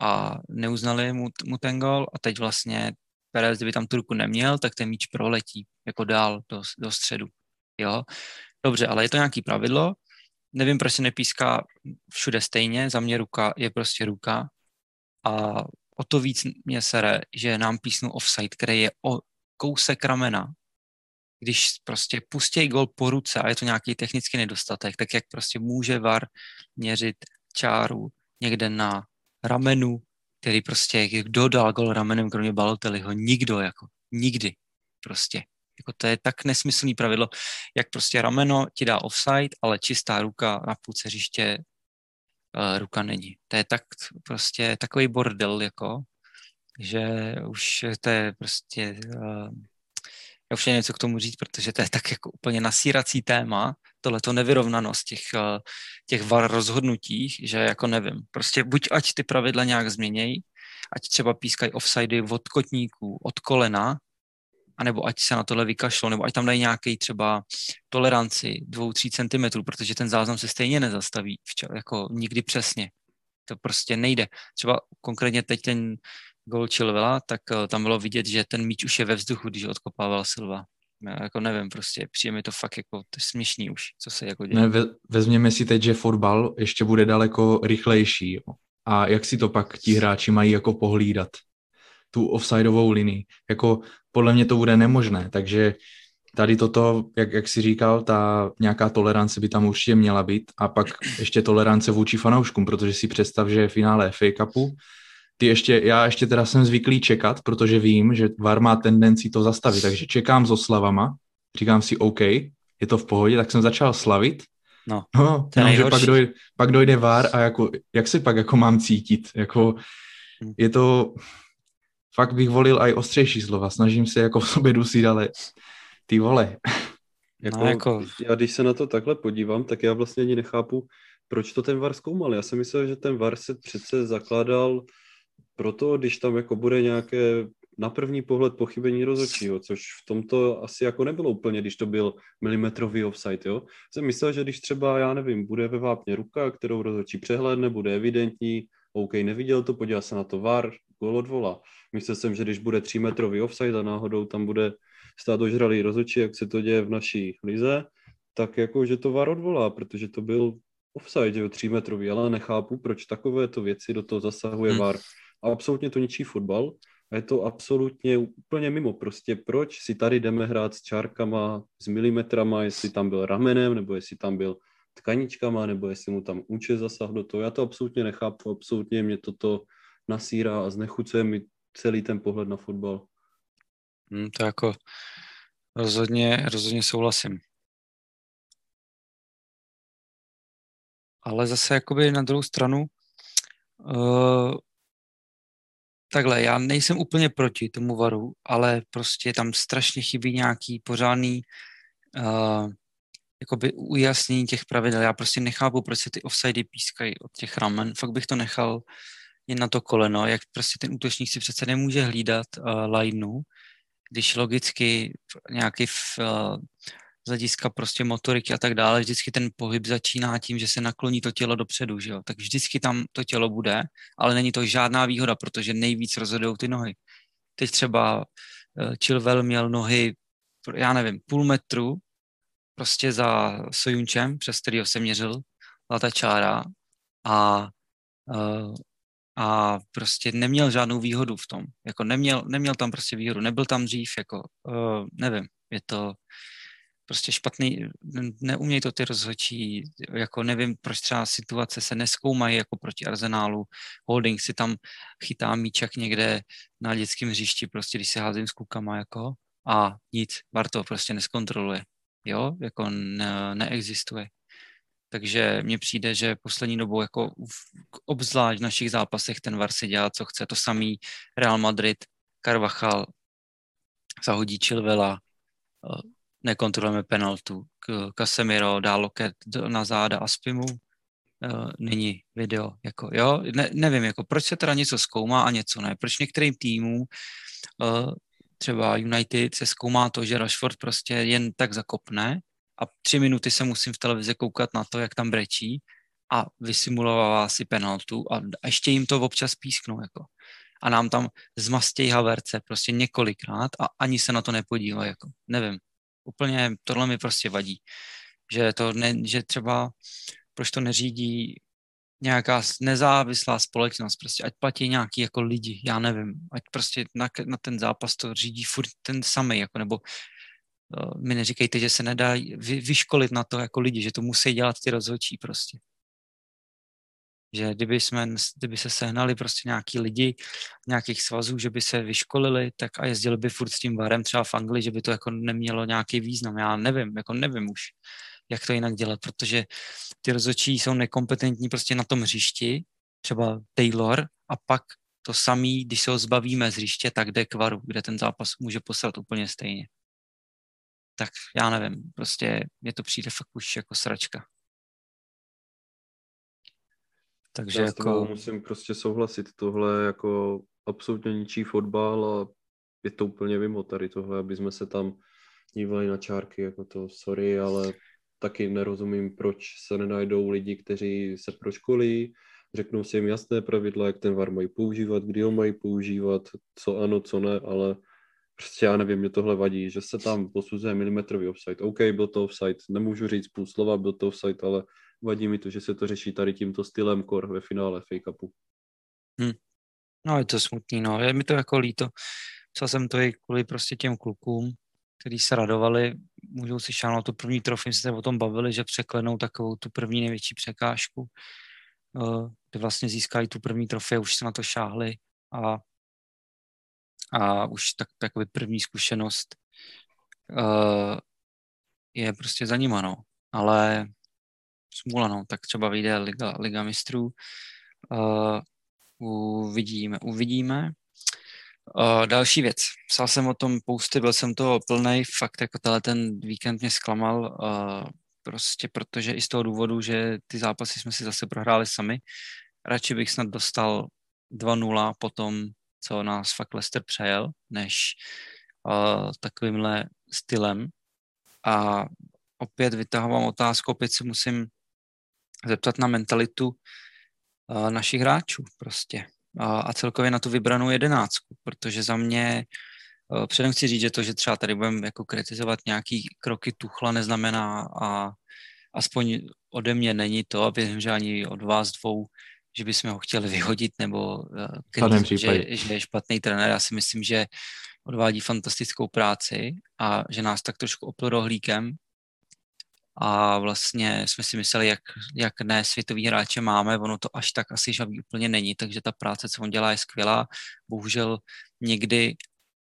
a neuznali mu, mu ten gol a teď vlastně Perez, kdyby tam tu ruku neměl, tak ten míč proletí jako dál do, do středu. Jo? Dobře, ale je to nějaký pravidlo, nevím, proč se nepíská všude stejně, za mě ruka je prostě ruka a o to víc mě sere, že nám písnu offside, který je o kousek ramena, když prostě pustí gol po ruce a je to nějaký technický nedostatek, tak jak prostě může VAR měřit čáru někde na ramenu, který prostě, kdo dal gol ramenem, kromě Balotelliho? Nikdo, jako, nikdy, prostě. Jako to je tak nesmyslný pravidlo, jak prostě rameno ti dá offside, ale čistá ruka na půlce hřiště ruka není. To je tak prostě takový bordel, jako, že už to je prostě uh, já už něco k tomu říct, protože to je tak jako úplně nasírací téma, tohle to nevyrovnanost těch, uh, těch var rozhodnutích, že jako nevím. Prostě buď ať ty pravidla nějak změnějí, ať třeba pískají offsidy od kotníků, od kolena, anebo ať se na tohle vykašlo, nebo ať tam dají nějaký třeba toleranci 2-3 cm, protože ten záznam se stejně nezastaví včas, jako nikdy přesně. To prostě nejde. Třeba konkrétně teď ten gol Chilvela, tak uh, tam bylo vidět, že ten míč už je ve vzduchu, když odkopával Silva. Já jako nevím, prostě přijde mi to fakt jako to směšný už, co se jako děje. Ne, ve, vezměme si teď, že fotbal ještě bude daleko rychlejší. Jo. A jak si to pak ti hráči mají jako pohlídat? Tu offsideovou linii. Jako podle mě to bude nemožné, takže tady toto, jak, jak si říkal, ta nějaká tolerance by tam určitě měla být a pak ještě tolerance vůči fanouškům, protože si představ, že je finále FA Cupu, ty ještě, já ještě teda jsem zvyklý čekat, protože vím, že VAR má tendenci to zastavit, takže čekám s oslavama, říkám si OK, je to v pohodě, tak jsem začal slavit, No, no, no že pak dojde, pak dojde VAR a jako, jak se pak jako mám cítit, jako hm. je to, fakt bych volil i ostřejší slova, snažím se jako v sobě dusit, ale ty vole. Jako, no, jako... Já když se na to takhle podívám, tak já vlastně ani nechápu, proč to ten VAR zkoumal. Já jsem myslel, že ten VAR se přece zakládal proto, když tam jako bude nějaké na první pohled pochybení rozhodčího, což v tomto asi jako nebylo úplně, když to byl milimetrový offside, jo. Jsem myslel, že když třeba, já nevím, bude ve vápně ruka, kterou rozhodčí přehledne, bude evidentní, OK, neviděl to, podívá se na to VAR, gol odvolá. Myslel jsem, že když bude 3 metrový offside a náhodou tam bude stát ožralý rozhodčí, jak se to děje v naší lize, tak jako, že to VAR odvolá, protože to byl offside, jo, 3 metrový, ale nechápu, proč takovéto věci do toho zasahuje hmm. VAR. A absolutně to ničí fotbal a je to absolutně úplně mimo. Prostě proč si tady jdeme hrát s čárkama, s milimetrama, jestli tam byl ramenem, nebo jestli tam byl tkaničkama, nebo jestli mu tam úče zasah do toho. Já to absolutně nechápu, absolutně mě toto nasírá a znechucuje mi celý ten pohled na fotbal. Hmm, to jako rozhodně, rozhodně souhlasím. Ale zase jakoby na druhou stranu uh, takhle, já nejsem úplně proti tomu varu, ale prostě tam strašně chybí nějaký pořádný uh, jakoby ujasnění těch pravidel. Já prostě nechápu, proč se ty offsidy pískají od těch ramen. Fakt bych to nechal jen na to koleno, jak prostě ten útočník si přece nemůže hlídat uh, lineu, když logicky nějaký v, uh, z hlediska prostě motoriky a tak dále, vždycky ten pohyb začíná tím, že se nakloní to tělo dopředu, že jo? Tak vždycky tam to tělo bude, ale není to žádná výhoda, protože nejvíc rozhodují ty nohy. Teď třeba uh, Chilwell měl nohy, já nevím, půl metru prostě za Sojunčem, přes kterého se měřil ta čára a a prostě neměl žádnou výhodu v tom. Jako neměl, neměl tam prostě výhodu, nebyl tam dřív, jako uh, nevím, je to prostě špatný, neumějí to ty rozhodčí, jako nevím, proč třeba situace se neskoumají jako proti Arsenálu, Holding si tam chytá míček někde na dětském hřišti, prostě když se házím s klukama, jako a nic, Barto prostě neskontroluje, jo, jako ne, neexistuje. Takže mně přijde, že poslední dobou jako obzvlášť v našich zápasech ten VAR si dělá, co chce. To samý Real Madrid, Carvajal, zahodí Chilvela, eh, nekontrolujeme penaltu. Casemiro dá loket na záda a spimu, eh, není video, jako jo, ne, nevím, jako proč se teda něco zkoumá a něco ne, proč některým týmům eh, třeba United se zkoumá to, že Rashford prostě jen tak zakopne a tři minuty se musím v televizi koukat na to, jak tam brečí a vysimulovává si penaltu a ještě jim to občas písknou, jako. A nám tam zmastějí Haverce prostě několikrát a ani se na to nepodívají, jako. Nevím. Úplně tohle mi prostě vadí. Že, to ne, že třeba proč to neřídí nějaká nezávislá společnost, prostě ať platí nějaký jako lidi, já nevím, ať prostě na, na ten zápas to řídí furt ten samý, jako nebo mi neříkejte, že se nedá vy, vyškolit na to jako lidi, že to musí dělat ty rozhodčí prostě. Že kdyby, jsme, kdyby se sehnali prostě nějaký lidi nějakých svazů, že by se vyškolili, tak a jezdili by furt s tím varem třeba v Anglii, že by to jako nemělo nějaký význam. Já nevím, jako nevím už, jak to jinak dělat, protože ty rozhodčí jsou nekompetentní prostě na tom hřišti, třeba Taylor, a pak to samý, když se ho zbavíme z hřiště, tak jde k varu, kde ten zápas může poslat úplně stejně. Tak já nevím, prostě mě to přijde fakt už jako sračka. Takže Já jako... musím prostě souhlasit. Tohle jako absolutně ničí fotbal a je to úplně mimo tady tohle, aby jsme se tam dívali na čárky, jako to sorry, ale taky nerozumím, proč se nenajdou lidi, kteří se proškolí, řeknou si jim jasné pravidla, jak ten VAR mají používat, kdy ho mají používat, co ano, co ne, ale prostě já nevím, mě tohle vadí, že se tam posuzuje milimetrový offside. OK, byl to offside, nemůžu říct půl slova, byl to offside, ale vadí mi to, že se to řeší tady tímto stylem kor ve finále fake upu. Hmm. No je to smutný, no. Je mi to jako líto. Psal jsem to i kvůli prostě těm klukům, kteří se radovali, můžou si šáhnout tu první trofej, se o tom bavili, že překlenou takovou tu první největší překážku, eh, kde vlastně získají tu první trofej, už se na to šáhli a, a už tak, takový první zkušenost uh, je prostě za nima, no. Ale smůla, no, tak třeba vyjde Liga, Liga mistrů. Uh, uvidíme, uvidíme. Uh, další věc. Psal jsem o tom pousty, byl jsem toho plný, fakt jako tenhle ten víkend mě zklamal, uh, prostě protože i z toho důvodu, že ty zápasy jsme si zase prohráli sami. Radši bych snad dostal 2-0 po tom, co nás fakt Lester přejel, než uh, takovýmhle stylem. A opět vytahovám otázku, opět si musím zeptat na mentalitu uh, našich hráčů prostě a, a celkově na tu vybranou jedenáctku, protože za mě uh, předem chci říct, že to, že třeba tady budeme jako kritizovat nějaký kroky Tuchla neznamená a aspoň ode mě není to a věřím, že ani od vás dvou, že bychom ho chtěli vyhodit nebo uh, kryt, že, že je špatný trenér. Já si myslím, že odvádí fantastickou práci a že nás tak trošku opl rohlíkem a vlastně jsme si mysleli, jak, jak ne světový hráče máme, ono to až tak asi žavý úplně není, takže ta práce, co on dělá, je skvělá. Bohužel někdy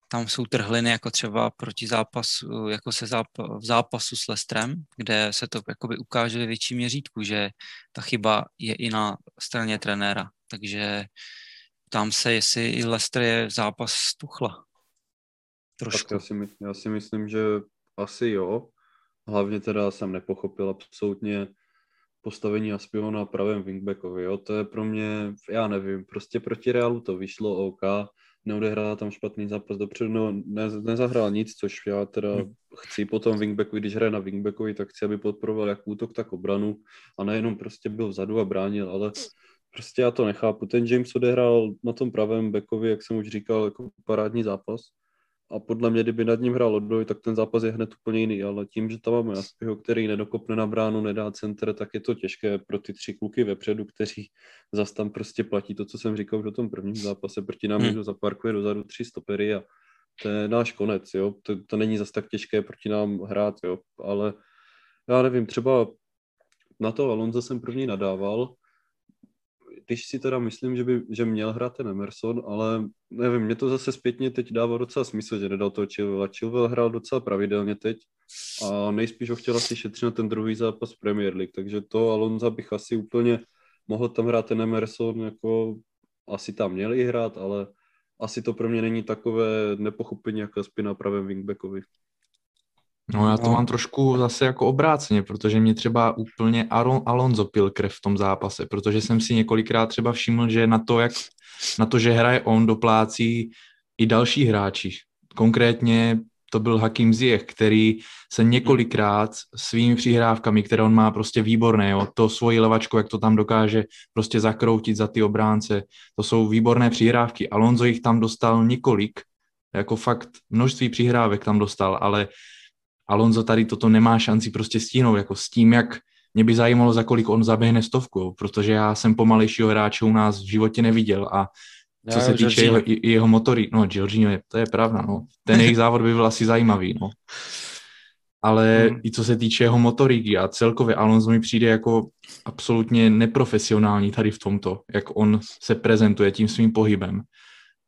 tam jsou trhliny jako třeba proti zápasu, jako se záp, v zápasu s Lestrem, kde se to jakoby ukáže ve větším měřítku, že ta chyba je i na straně trenéra. Takže tam se, jestli i Lester je zápas Tuchla. Trošku. Tak já si, já si myslím, že asi jo, Hlavně teda jsem nepochopil absolutně postavení Aspiho na pravém wingbackovi, jo, to je pro mě, já nevím, prostě proti Realu to vyšlo OK, neodehrál tam špatný zápas dopředu, no, ne, nezahrál nic, což já teda hmm. chci po tom wingbacku, když hraje na wingbackovi, tak chci, aby podporoval jak útok, tak obranu a nejenom prostě byl vzadu a bránil, ale prostě já to nechápu. Ten James odehrál na tom pravém backovi, jak jsem už říkal, jako parádní zápas a podle mě, kdyby nad ním hrál Odoj, tak ten zápas je hned úplně jiný, ale tím, že tam máme Aspiho, který nedokopne na bránu, nedá center, tak je to těžké pro ty tři kluky vepředu, kteří zas tam prostě platí to, co jsem říkal už o tom prvním zápase, proti nám hmm. někdo zaparkuje dozadu tři stopery a to je náš konec, jo, to, to není zas tak těžké proti nám hrát, jo, ale já nevím, třeba na to Alonso jsem první nadával, když si teda myslím, že by že měl hrát ten Emerson, ale nevím, mě to zase zpětně teď dává docela smysl, že nedal toho Chilwella. Chilwell hrál docela pravidelně teď a nejspíš ho chtěl asi šetřit na ten druhý zápas Premier League, takže to Alonza bych asi úplně mohl tam hrát ten Emerson, jako asi tam měl i hrát, ale asi to pro mě není takové nepochopení jako spina pravém wingbackovi. No já to no. mám trošku zase jako obráceně, protože mě třeba úplně Aron, Alonso pil krev v tom zápase, protože jsem si několikrát třeba všiml, že na to, jak, na to, že hraje on, doplácí i další hráči. Konkrétně to byl Hakim Ziyech, který se několikrát svými přihrávkami, které on má prostě výborné, jo, to svoji levačku, jak to tam dokáže prostě zakroutit za ty obránce, to jsou výborné přihrávky. Alonso jich tam dostal několik, jako fakt množství přihrávek tam dostal, ale Alonso tady toto nemá šanci prostě stínout, jako s tím, jak mě by zajímalo, za kolik on zaběhne stovku, protože já jsem pomalejšího hráče u nás v životě neviděl a co já, se týče jeho, jeho motory, no Giorgino, to je pravda, no. Ten jejich *laughs* závod by byl asi zajímavý, no. Ale hmm. i co se týče jeho motoriky a celkově Alonso mi přijde jako absolutně neprofesionální tady v tomto, jak on se prezentuje tím svým pohybem.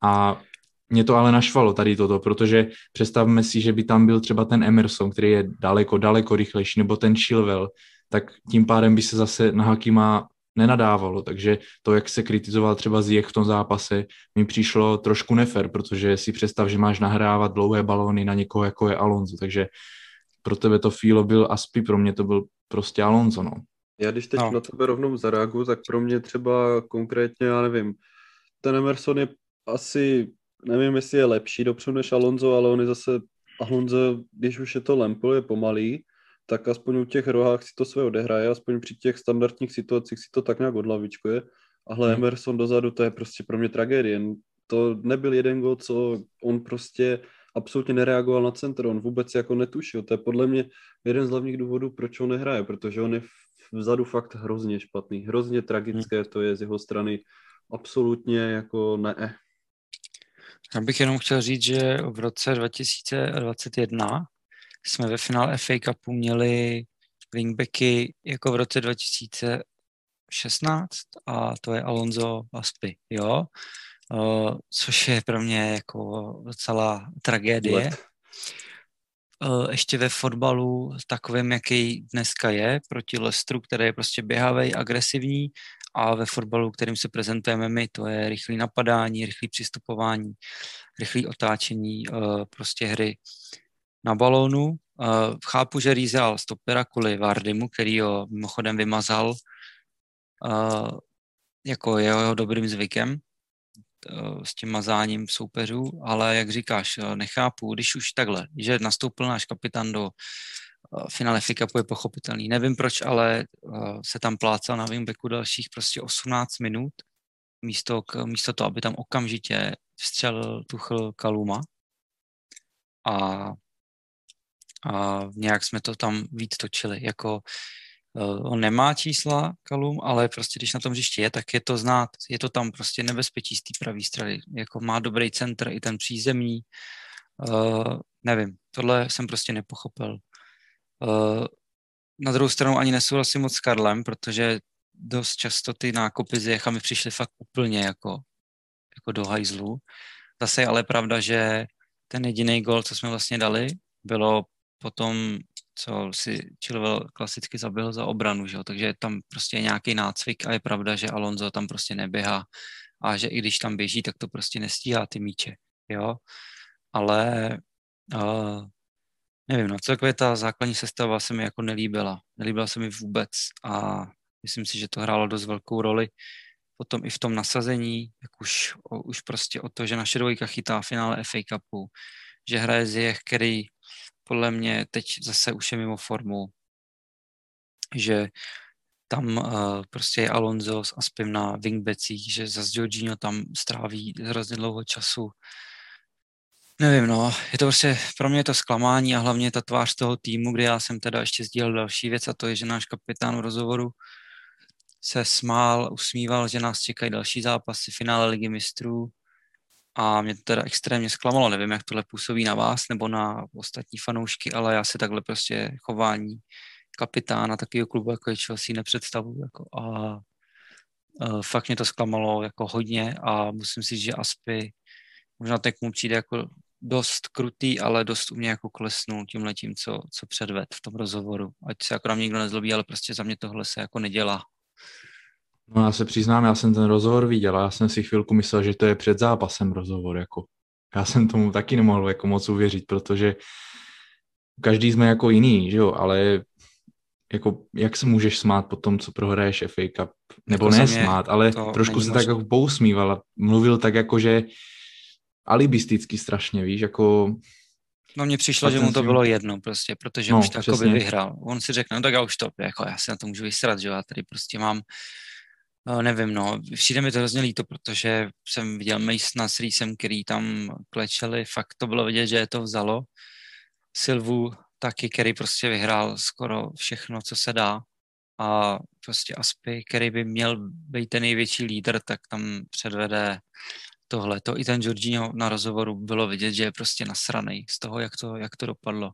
A mě to ale našvalo tady toto, protože představme si, že by tam byl třeba ten Emerson, který je daleko, daleko rychlejší, nebo ten Chilwell, tak tím pádem by se zase na Hakima nenadávalo, takže to, jak se kritizoval třeba Ziyech v tom zápase, mi přišlo trošku nefer, protože si představ, že máš nahrávat dlouhé balóny na někoho, jako je Alonso, takže pro tebe to Filo byl Aspi, pro mě to byl prostě Alonso, no. Já když teď no. na tebe rovnou zareaguju, tak pro mě třeba konkrétně, já nevím, ten Emerson je asi, nevím, jestli je lepší dopředu než Alonso, ale on je zase, Alonso, když už je to Lempel, je pomalý, tak aspoň u těch rohách si to své odehraje, aspoň při těch standardních situacích si to tak nějak odlavičkuje. Ale hmm. Emerson dozadu, to je prostě pro mě tragédie. To nebyl jeden gol, co on prostě absolutně nereagoval na centr, on vůbec jako netušil. To je podle mě jeden z hlavních důvodů, proč on nehraje, protože on je vzadu fakt hrozně špatný, hrozně tragické to je z jeho strany, absolutně jako ne. Já bych jenom chtěl říct, že v roce 2021 jsme ve finále FA Cupu měli wingbacky jako v roce 2016 a to je Alonso Aspy, jo? Uh, což je pro mě jako docela tragédie. Uh, ještě ve fotbalu takovým, jaký dneska je, proti Lestru, který je prostě běhavý, agresivní a ve fotbalu, kterým se prezentujeme my, to je rychlé napadání, rychlé přistupování, rychlé otáčení uh, prostě hry na balónu. Uh, chápu, že rýzal stopera kvůli Vardymu, který ho mimochodem vymazal uh, jako jeho dobrým zvykem s tím mazáním soupeřů, ale jak říkáš, nechápu, když už takhle, že nastoupil náš kapitán do finále FICA je pochopitelný. Nevím proč, ale uh, se tam plácal na wingbacku dalších prostě 18 minut, místo, k, místo toho, aby tam okamžitě vstřelil Tuchl Kaluma. A a nějak jsme to tam víc točili. Jako uh, on nemá čísla Kalum, ale prostě když na tom hřišti je, tak je to znát. Je to tam prostě nebezpečí z té pravé strany. Jako má dobrý centr i ten přízemní. Uh, nevím, tohle jsem prostě nepochopil. Uh, na druhou stranu ani nesouhlasím moc s Karlem, protože dost často ty nákupy z Jecha mi přišly fakt úplně jako, jako do hajzlu. Zase je ale pravda, že ten jediný gol, co jsme vlastně dali, bylo potom, co si Chilwell klasicky zabil za obranu, že jo? takže tam prostě je nějaký nácvik a je pravda, že Alonso tam prostě neběhá a že i když tam běží, tak to prostě nestíhá ty míče, jo, ale uh, nevím, no celkově ta základní sestava se mi jako nelíbila, nelíbila se mi vůbec a myslím si, že to hrálo dost velkou roli potom i v tom nasazení, jak už, o, už prostě o to, že naše dvojka chytá finále FA Cupu, že hraje Ziyech, který podle mě teď zase už je mimo formu, že tam uh, prostě je Alonso s Aspem na wingbacích, že za Jorginho tam stráví hrozně dlouho času. Nevím, no, je to prostě, pro mě to zklamání a hlavně ta tvář toho týmu, kde já jsem teda ještě sdílel další věc a to je, že náš kapitán v rozhovoru se smál, usmíval, že nás čekají další zápasy, finále ligy mistrů a mě to teda extrémně zklamalo. Nevím, jak tohle působí na vás nebo na ostatní fanoušky, ale já si takhle prostě chování kapitána takového klubu, jako je Chelsea, nepředstavuju. Jako a, a fakt mě to zklamalo jako hodně a musím si říct, že Aspy možná tak mu přijde jako dost krutý, ale dost u mě jako klesnul tím letím, co, co předved v tom rozhovoru. Ať se jako na mě nikdo nezlobí, ale prostě za mě tohle se jako nedělá. No já se přiznám, já jsem ten rozhovor viděl a já jsem si chvilku myslel, že to je před zápasem rozhovor, jako. Já jsem tomu taky nemohl jako moc uvěřit, protože každý jsme jako jiný, že jo, ale jako jak se můžeš smát po tom, co prohraješ FA Cup, nebo jako ne smát, ale trošku se tak jako pousmíval a mluvil tak jako, že alibisticky strašně, víš, jako... No mně přišlo, že mu to bylo jedno prostě, protože no, už to jako by vyhrál. On si řekne, no tak já už to, jako já se na to můžu vysrat, že já tady prostě mám No, nevím, no, přijde mi to hrozně líto, protože jsem viděl Masona s Reesem, který tam klečeli, fakt to bylo vidět, že je to vzalo. Silvu taky, který prostě vyhrál skoro všechno, co se dá. A prostě Aspy, který by měl být ten největší lídr, tak tam předvede tohle. To i ten Jorginho na rozhovoru bylo vidět, že je prostě nasraný z toho, jak to, jak to dopadlo.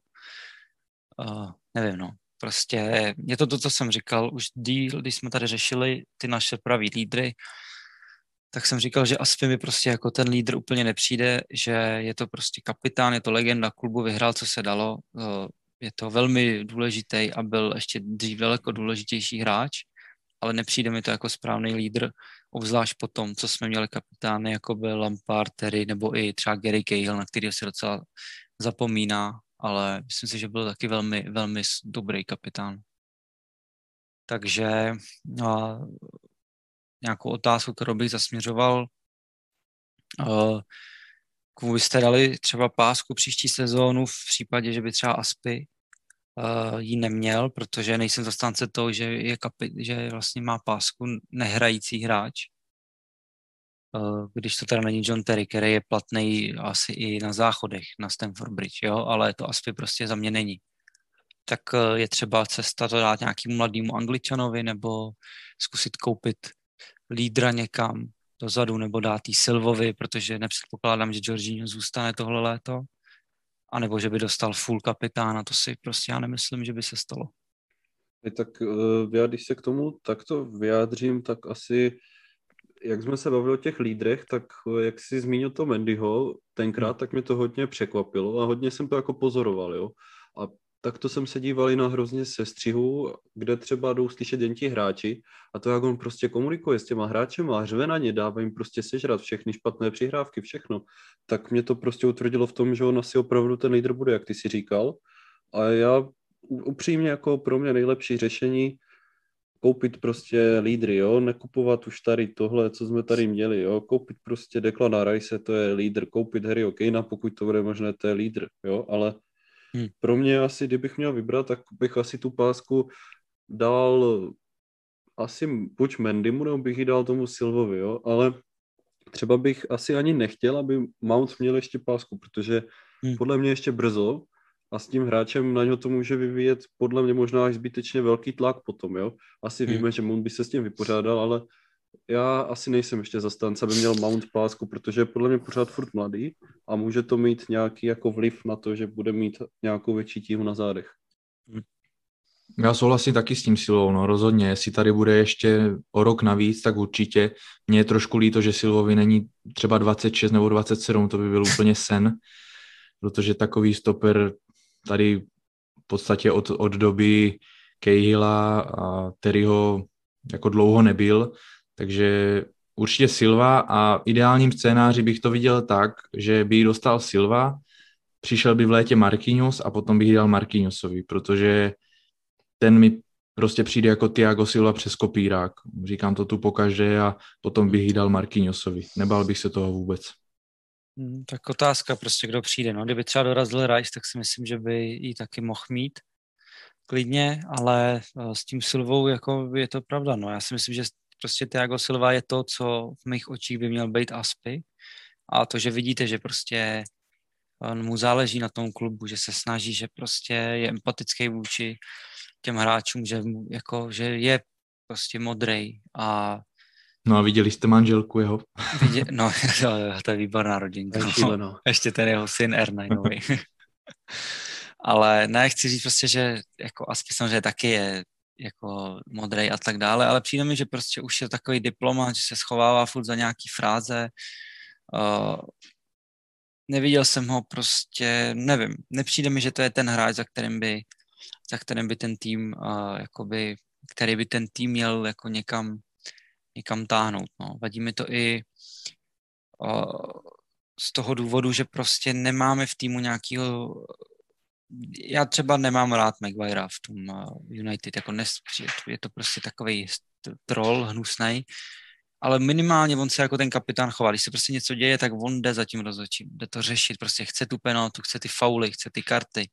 Uh, nevím, no. Prostě je to to, co jsem říkal už díl, když jsme tady řešili ty naše pravý lídry, tak jsem říkal, že Aspi mi prostě jako ten lídr úplně nepřijde, že je to prostě kapitán, je to legenda klubu, vyhrál, co se dalo, je to velmi důležitý a byl ještě dřív daleko důležitější hráč, ale nepřijde mi to jako správný lídr, obzvlášť po tom, co jsme měli kapitány, jako byl Lampard, Terry, nebo i třeba Gary Cahill, na který se docela zapomíná, ale myslím si, že byl taky velmi, velmi dobrý kapitán. Takže no, nějakou otázku, kterou bych zasměřoval. Uh, komu byste dali třeba pásku příští sezónu v případě, že by třeba Aspy uh, ji neměl, protože nejsem zastánce toho, že, je kapi- že vlastně má pásku nehrající hráč. Uh, když to teda není John Terry, který je platný asi i na záchodech na Stamford Bridge, jo, ale to Aspy prostě za mě není. Tak uh, je třeba cesta to dát nějakému mladému angličanovi nebo zkusit koupit lídra někam dozadu nebo dát jí Silvovi, protože nepředpokládám, že Jorginho zůstane tohle léto, anebo že by dostal full kapitána, to si prostě já nemyslím, že by se stalo. Tak eh, já když se k tomu takto vyjádřím, tak asi, jak jsme se bavili o těch lídrech, tak eh, jak si zmínil to Mendyho tenkrát, hmm. tak mě to hodně překvapilo a hodně jsem to jako pozoroval, jo. A tak to jsem se díval i na hrozně sestřihu, kde třeba jdou slyšet jen ti hráči a to, jak on prostě komunikuje s těma hráčem a řve na ně, dává jim prostě sežrat všechny špatné přihrávky, všechno, tak mě to prostě utvrdilo v tom, že on asi opravdu ten lídr bude, jak ty si říkal. A já upřímně jako pro mě nejlepší řešení koupit prostě lídry, jo, nekupovat už tady tohle, co jsme tady měli, jo, koupit prostě Declana Rice, to je lídr, koupit Harryho Kanea, pokud to bude možné, to je lídr, jo, ale Hmm. Pro mě asi, kdybych měl vybrat, tak bych asi tu pásku dal asi buď Mendymu, nebo bych ji dal tomu Silvovi, jo, ale třeba bych asi ani nechtěl, aby Mount měl ještě pásku, protože hmm. podle mě ještě brzo a s tím hráčem na něho to může vyvíjet podle mě možná až zbytečně velký tlak potom, jo. Asi hmm. víme, že Mount by se s tím vypořádal, ale já asi nejsem ještě zastánce, aby měl Mount pásku, protože je podle mě pořád furt mladý a může to mít nějaký jako vliv na to, že bude mít nějakou větší tíhu na zádech. Já souhlasím taky s tím silou, no rozhodně. Jestli tady bude ještě o rok navíc, tak určitě. Mně je trošku líto, že Silvovi není třeba 26 nebo 27, to by byl úplně sen, protože takový stoper tady v podstatě od, od doby Cahilla a Terryho jako dlouho nebyl takže určitě Silva a ideálním scénáři bych to viděl tak, že by dostal Silva, přišel by v létě Marquinhos a potom bych dal Marquinhosovi, protože ten mi prostě přijde jako Tiago Silva přes kopírák. Říkám to tu pokaždé a potom bych dal Marquinhosovi. Nebal bych se toho vůbec. Hmm, tak otázka prostě, kdo přijde. No, kdyby třeba dorazil Rice, tak si myslím, že by ji taky mohl mít klidně, ale eh, s tím Silvou jako je to pravda. No. Já si myslím, že prostě Thiago Silva je to, co v mých očích by měl být Aspy. A to, že vidíte, že prostě on mu záleží na tom klubu, že se snaží, že prostě je empatický vůči těm hráčům, že, jako, že je prostě modrej a No a viděli jste manželku jeho? Vidě, no, *laughs* to je výborná rodinka. No. Ještě ten jeho syn Ernajnovi. *laughs* Ale ne, chci říct prostě, že jako Aspi samozřejmě taky je jako modrej a tak dále, ale přijde mi, že prostě už je takový diplomat, že se schovává furt za nějaký fráze. Uh, neviděl jsem ho prostě, nevím, nepřijde mi, že to je ten hráč, za kterým by, za kterým by ten tým, uh, jakoby, který by ten tým měl jako někam, někam táhnout. No. Vadí mi to i uh, z toho důvodu, že prostě nemáme v týmu nějakého já třeba nemám rád Maguire v tom uh, United, jako nes, je to prostě takový troll hnusný, ale minimálně on se jako ten kapitán chová. Když se prostě něco děje, tak on jde za tím rozhodčím, jde to řešit, prostě chce tu penaltu, chce ty fauly, chce ty karty,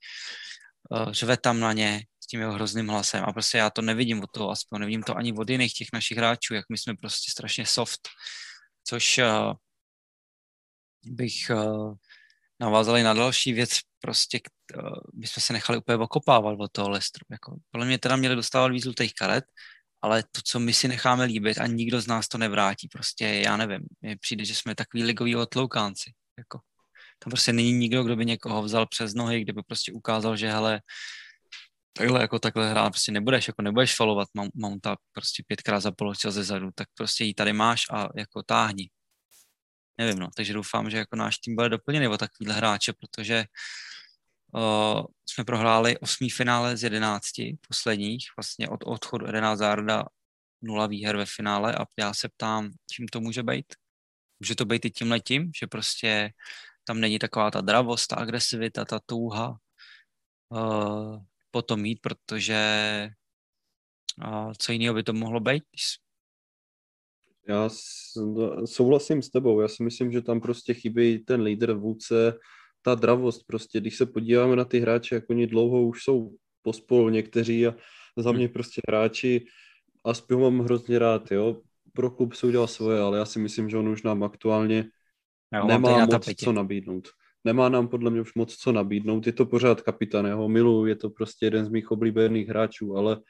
uh, řve tam na ně s tím jeho hrozným hlasem. A prostě já to nevidím od toho aspoň, nevidím to ani od jiných těch našich hráčů, jak my jsme prostě strašně soft, což uh, bych navázali na další věc, prostě, uh, my jsme se nechali úplně okopávat od toho Lestru. Jako, podle mě teda měli dostávat víc těch karet, ale to, co my si necháme líbit a nikdo z nás to nevrátí, prostě já nevím, mně přijde, že jsme takový ligoví otloukánci. Jako, tam prostě není nikdo, kdo by někoho vzal přes nohy, kde by prostě ukázal, že hele, takhle jako takhle hrát prostě nebudeš, jako nebudeš falovat Mounta prostě pětkrát za poločas ze zadu, tak prostě ji tady máš a jako táhni. Nevím, no, takže doufám, že jako náš tým bude doplněný o takovýhle hráče, protože uh, jsme prohráli osmý finále z jedenácti posledních, vlastně od odchodu 11 Zarda nula výher ve finále a já se ptám, čím to může být? Může to být i tím letím, že prostě tam není taková ta dravost, ta agresivita, ta touha uh, potom mít, protože uh, co jiného by to mohlo být? Já souhlasím s tebou, já si myslím, že tam prostě chybí ten lídr, vůdce, ta dravost prostě, když se podíváme na ty hráče, jak oni dlouho už jsou pospolu někteří a za mě prostě hráči, a ho mám hrozně rád, jo, pro klub se udělal svoje, ale já si myslím, že on už nám aktuálně já nemá moc co nabídnout. Nemá nám podle mě už moc co nabídnout, je to pořád kapitán, já ho miluji, je to prostě jeden z mých oblíbených hráčů, ale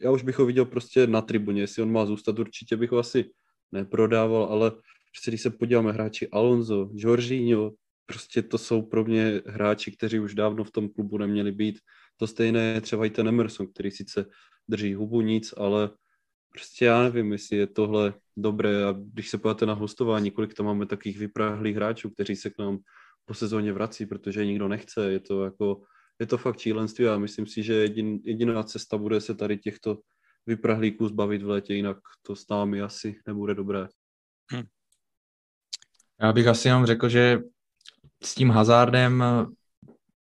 já už bych ho viděl prostě na tribuně, jestli on má zůstat, určitě bych ho asi neprodával, ale prostě když se podíváme hráči Alonso, Jorginho, prostě to jsou pro mě hráči, kteří už dávno v tom klubu neměli být. To stejné je třeba i ten Emerson, který sice drží hubu nic, ale prostě já nevím, jestli je tohle dobré a když se podíváte na hostování, kolik tam máme takových vyprahlých hráčů, kteří se k nám po sezóně vrací, protože nikdo nechce, je to jako, je to fakt šílenství a myslím si, že jedin, jediná cesta bude se tady těchto vyprahlíků zbavit v létě, jinak to s námi asi nebude dobré. Hm. Já bych asi jenom řekl, že s tím Hazardem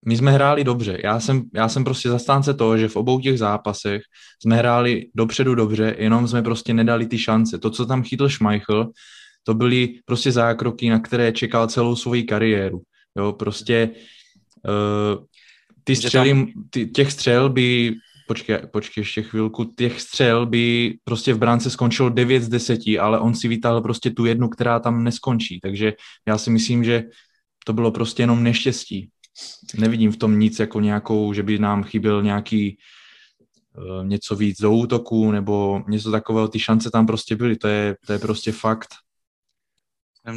my jsme hráli dobře. Já jsem, já jsem prostě zastánce toho, že v obou těch zápasech jsme hráli dopředu dobře, jenom jsme prostě nedali ty šance. To, co tam chytl Schmeichel, to byly prostě zákroky, na které čekal celou svoji kariéru. Jo, prostě uh, ty střely, ty, těch střel by počkej, počkej ještě chvilku, těch střel by prostě v bránce skončilo 9 z 10, ale on si vytáhl prostě tu jednu, která tam neskončí, takže já si myslím, že to bylo prostě jenom neštěstí. Nevidím v tom nic jako nějakou, že by nám chyběl nějaký uh, něco víc do útoku nebo něco takového, ty šance tam prostě byly, to je, to je prostě fakt.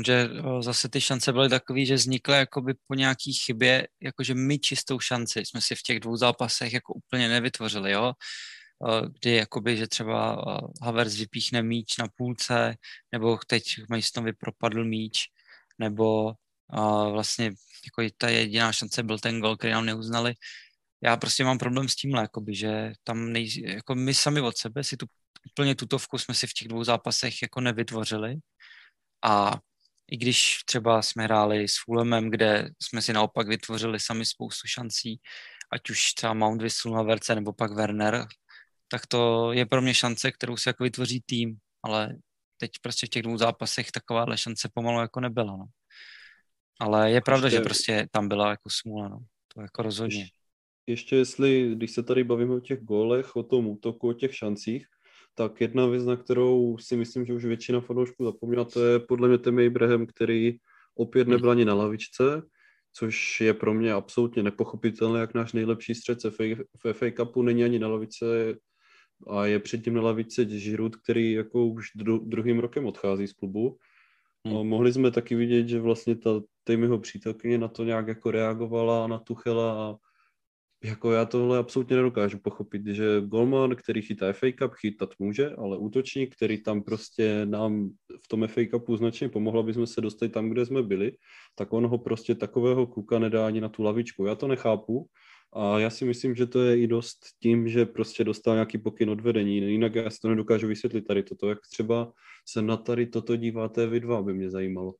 že zase ty šance byly takové, že vznikly jakoby po nějaký chybě, jakože my čistou šanci jsme si v těch dvou zápasech jako úplně nevytvořili, jo kdy jakoby, že třeba Havers vypíchne míč na půlce, nebo teď Masonovi propadl míč, nebo a vlastně jako ta jediná šance byl ten gol, který nám neuznali. Já prostě mám problém s tímhle, jakoby, že tam nej, jako my sami od sebe si tu úplně tutovku jsme si v těch dvou zápasech jako nevytvořili a i když třeba jsme hráli s Fulhamem, kde jsme si naopak vytvořili sami spoustu šancí, ať už třeba Mount Whistle na Verce nebo pak Werner, tak to je pro mě šance, kterou se jako vytvoří tým, ale teď prostě v těch dvou zápasech takováhle šance pomalu jako nebyla. No. Ale je pravda, ještě, že prostě tam byla jako smůla, no. To jako rozhodně. Ještě, ještě jestli, když se tady bavíme o těch gólech, o tom útoku, o těch šancích, tak jedna věc, na kterou si myslím, že už většina fanoušků zapomněla, to je podle mě ten Ibrahim, který opět hmm. nebyl ani na lavičce, což je pro mě absolutně nepochopitelné, jak náš nejlepší střed v FA Cupu není ani na lavice a je předtím na lavice Žirut, který jako už dru, druhým rokem odchází z klubu Hmm. Mohli jsme taky vidět, že vlastně ta Tejmiho přítelkyně na to nějak jako reagovala na Tuchela a jako já tohle absolutně nedokážu pochopit, že golman, který chytá FA Cup, chytat může, ale útočník, který tam prostě nám v tom FA Cupu značně pomohl, aby jsme se dostali tam, kde jsme byli, tak on ho prostě takového kluka nedá ani na tu lavičku. Já to nechápu, a já si myslím, že to je i dost tím, že prostě dostal nějaký pokyn od vedení. Jinak já si to nedokážu vysvětlit tady toto. Jak třeba se na tady toto díváte vy dva, by mě zajímalo.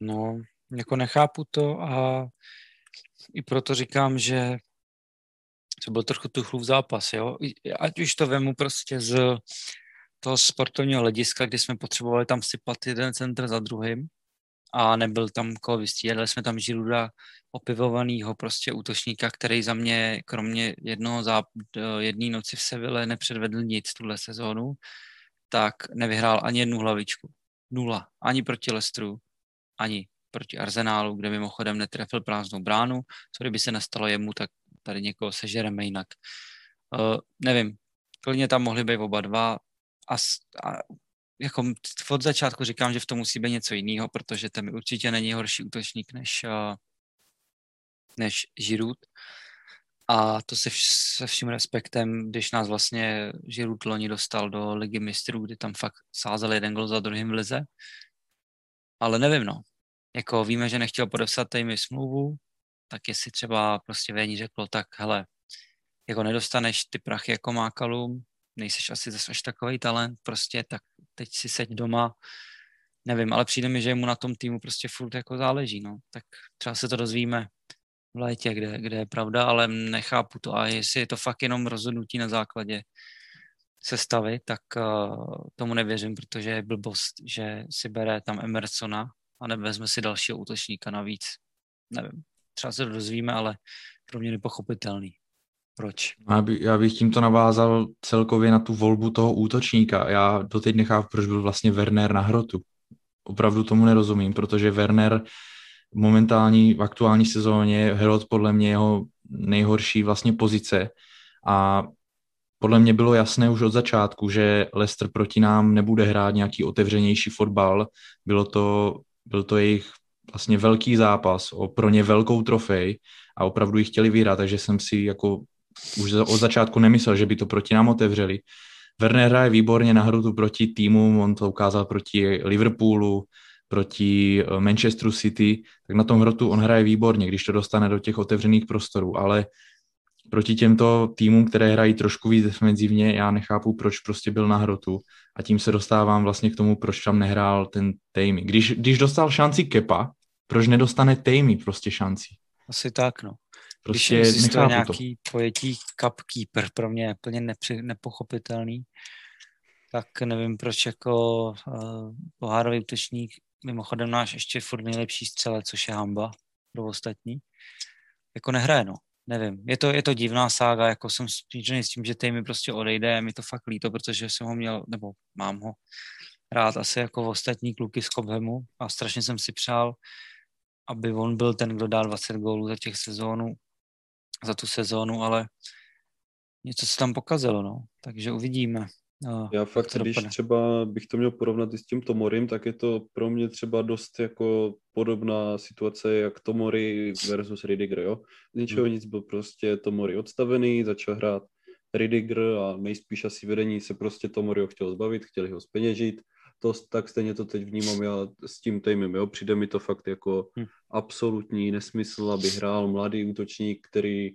No, jako nechápu to a i proto říkám, že to byl trochu tuchlův zápas, jo. Ať už to vemu prostě z toho sportovního hlediska, kdy jsme potřebovali tam sypat jeden centr za druhým, a nebyl tam koho vystřídali jsme tam Žiruda opivovanýho prostě útočníka, který za mě kromě jednoho záp- jedné noci v Seville nepředvedl nic tuhle sezónu, tak nevyhrál ani jednu hlavičku. Nula. Ani proti Lestru, ani. proti Arsenálu, kde mimochodem netrefil prázdnou bránu. Co kdyby se nestalo jemu, tak tady někoho sežereme jinak. Uh, nevím, klidně tam mohli být oba dva a, a jako od začátku říkám, že v tom musí být něco jiného, protože ten určitě není horší útočník než, uh, než Žirut. A to se, vš- se vším respektem, když nás vlastně Žirut loni dostal do ligy mistrů, kdy tam fakt sázel jeden gol za druhým v lize. Ale nevím, no. Jako víme, že nechtěl podepsat tými smlouvu, tak jestli třeba prostě Véní řeklo, tak hele, jako nedostaneš ty prachy jako má Kalum, nejseš asi zase až takový talent, prostě tak teď si seď doma, nevím, ale přijde mi, že mu na tom týmu prostě furt jako záleží, no. Tak třeba se to dozvíme v létě, kde, kde je pravda, ale nechápu to. A jestli je to fakt jenom rozhodnutí na základě sestavy, tak uh, tomu nevěřím, protože je blbost, že si bere tam Emersona a nevezme si dalšího útočníka navíc. Nevím, třeba se to dozvíme, ale pro mě nepochopitelný. Proč? Já, by, já bych tímto navázal celkově na tu volbu toho útočníka. Já doteď nechápu, proč byl vlastně Werner na hrotu. Opravdu tomu nerozumím, protože Werner momentální, v aktuální sezóně hrot podle mě jeho nejhorší vlastně pozice a podle mě bylo jasné už od začátku, že Leicester proti nám nebude hrát nějaký otevřenější fotbal. Bylo to, byl to jejich vlastně velký zápas, o pro ně velkou trofej a opravdu ji chtěli vyhrát, takže jsem si jako už od začátku nemyslel, že by to proti nám otevřeli. Werner hraje výborně na hru proti týmu, on to ukázal proti Liverpoolu, proti eh, Manchesteru City, tak na tom hrotu on hraje výborně, když to dostane do těch otevřených prostorů, ale proti těmto týmům, které hrají trošku víc defenzivně, já nechápu, proč prostě byl na hrotu a tím se dostávám vlastně k tomu, proč tam nehrál ten Tejmy. Když, když dostal šanci Kepa, proč nedostane Tejmy prostě šanci? Asi tak, no. Prostě Když existuje nechápu nějaký to. pojetí cup keeper, pro mě je plně nepři, nepochopitelný, tak nevím, proč jako uh, pohárový útočník, mimochodem náš ještě furt nejlepší střelec, což je hamba pro ostatní, jako nehraje, no. Nevím, je to, je to divná sága, jako jsem smířený s tím, že tej mi prostě odejde, je mi to fakt líto, protože jsem ho měl, nebo mám ho rád asi jako ostatní kluky z Cobhamu a strašně jsem si přál, aby on byl ten, kdo dal 20 gólů za těch sezónů, za tu sezónu, ale něco se tam pokazilo, no. Takže uvidíme. No, Já fakt, když dopadne. třeba bych to měl porovnat i s tím Tomorim, tak je to pro mě třeba dost jako podobná situace jak Tomori versus Ridiger, jo. Z ničeho hmm. nic byl prostě Tomori odstavený, začal hrát Ridiger a nejspíš asi vedení se prostě Tomori ho chtěl zbavit, chtěli ho speněžit. To, tak stejně to teď vnímám já s tím týmem, jo. Přijde mi to fakt jako hmm. absolutní nesmysl, aby hrál mladý útočník, který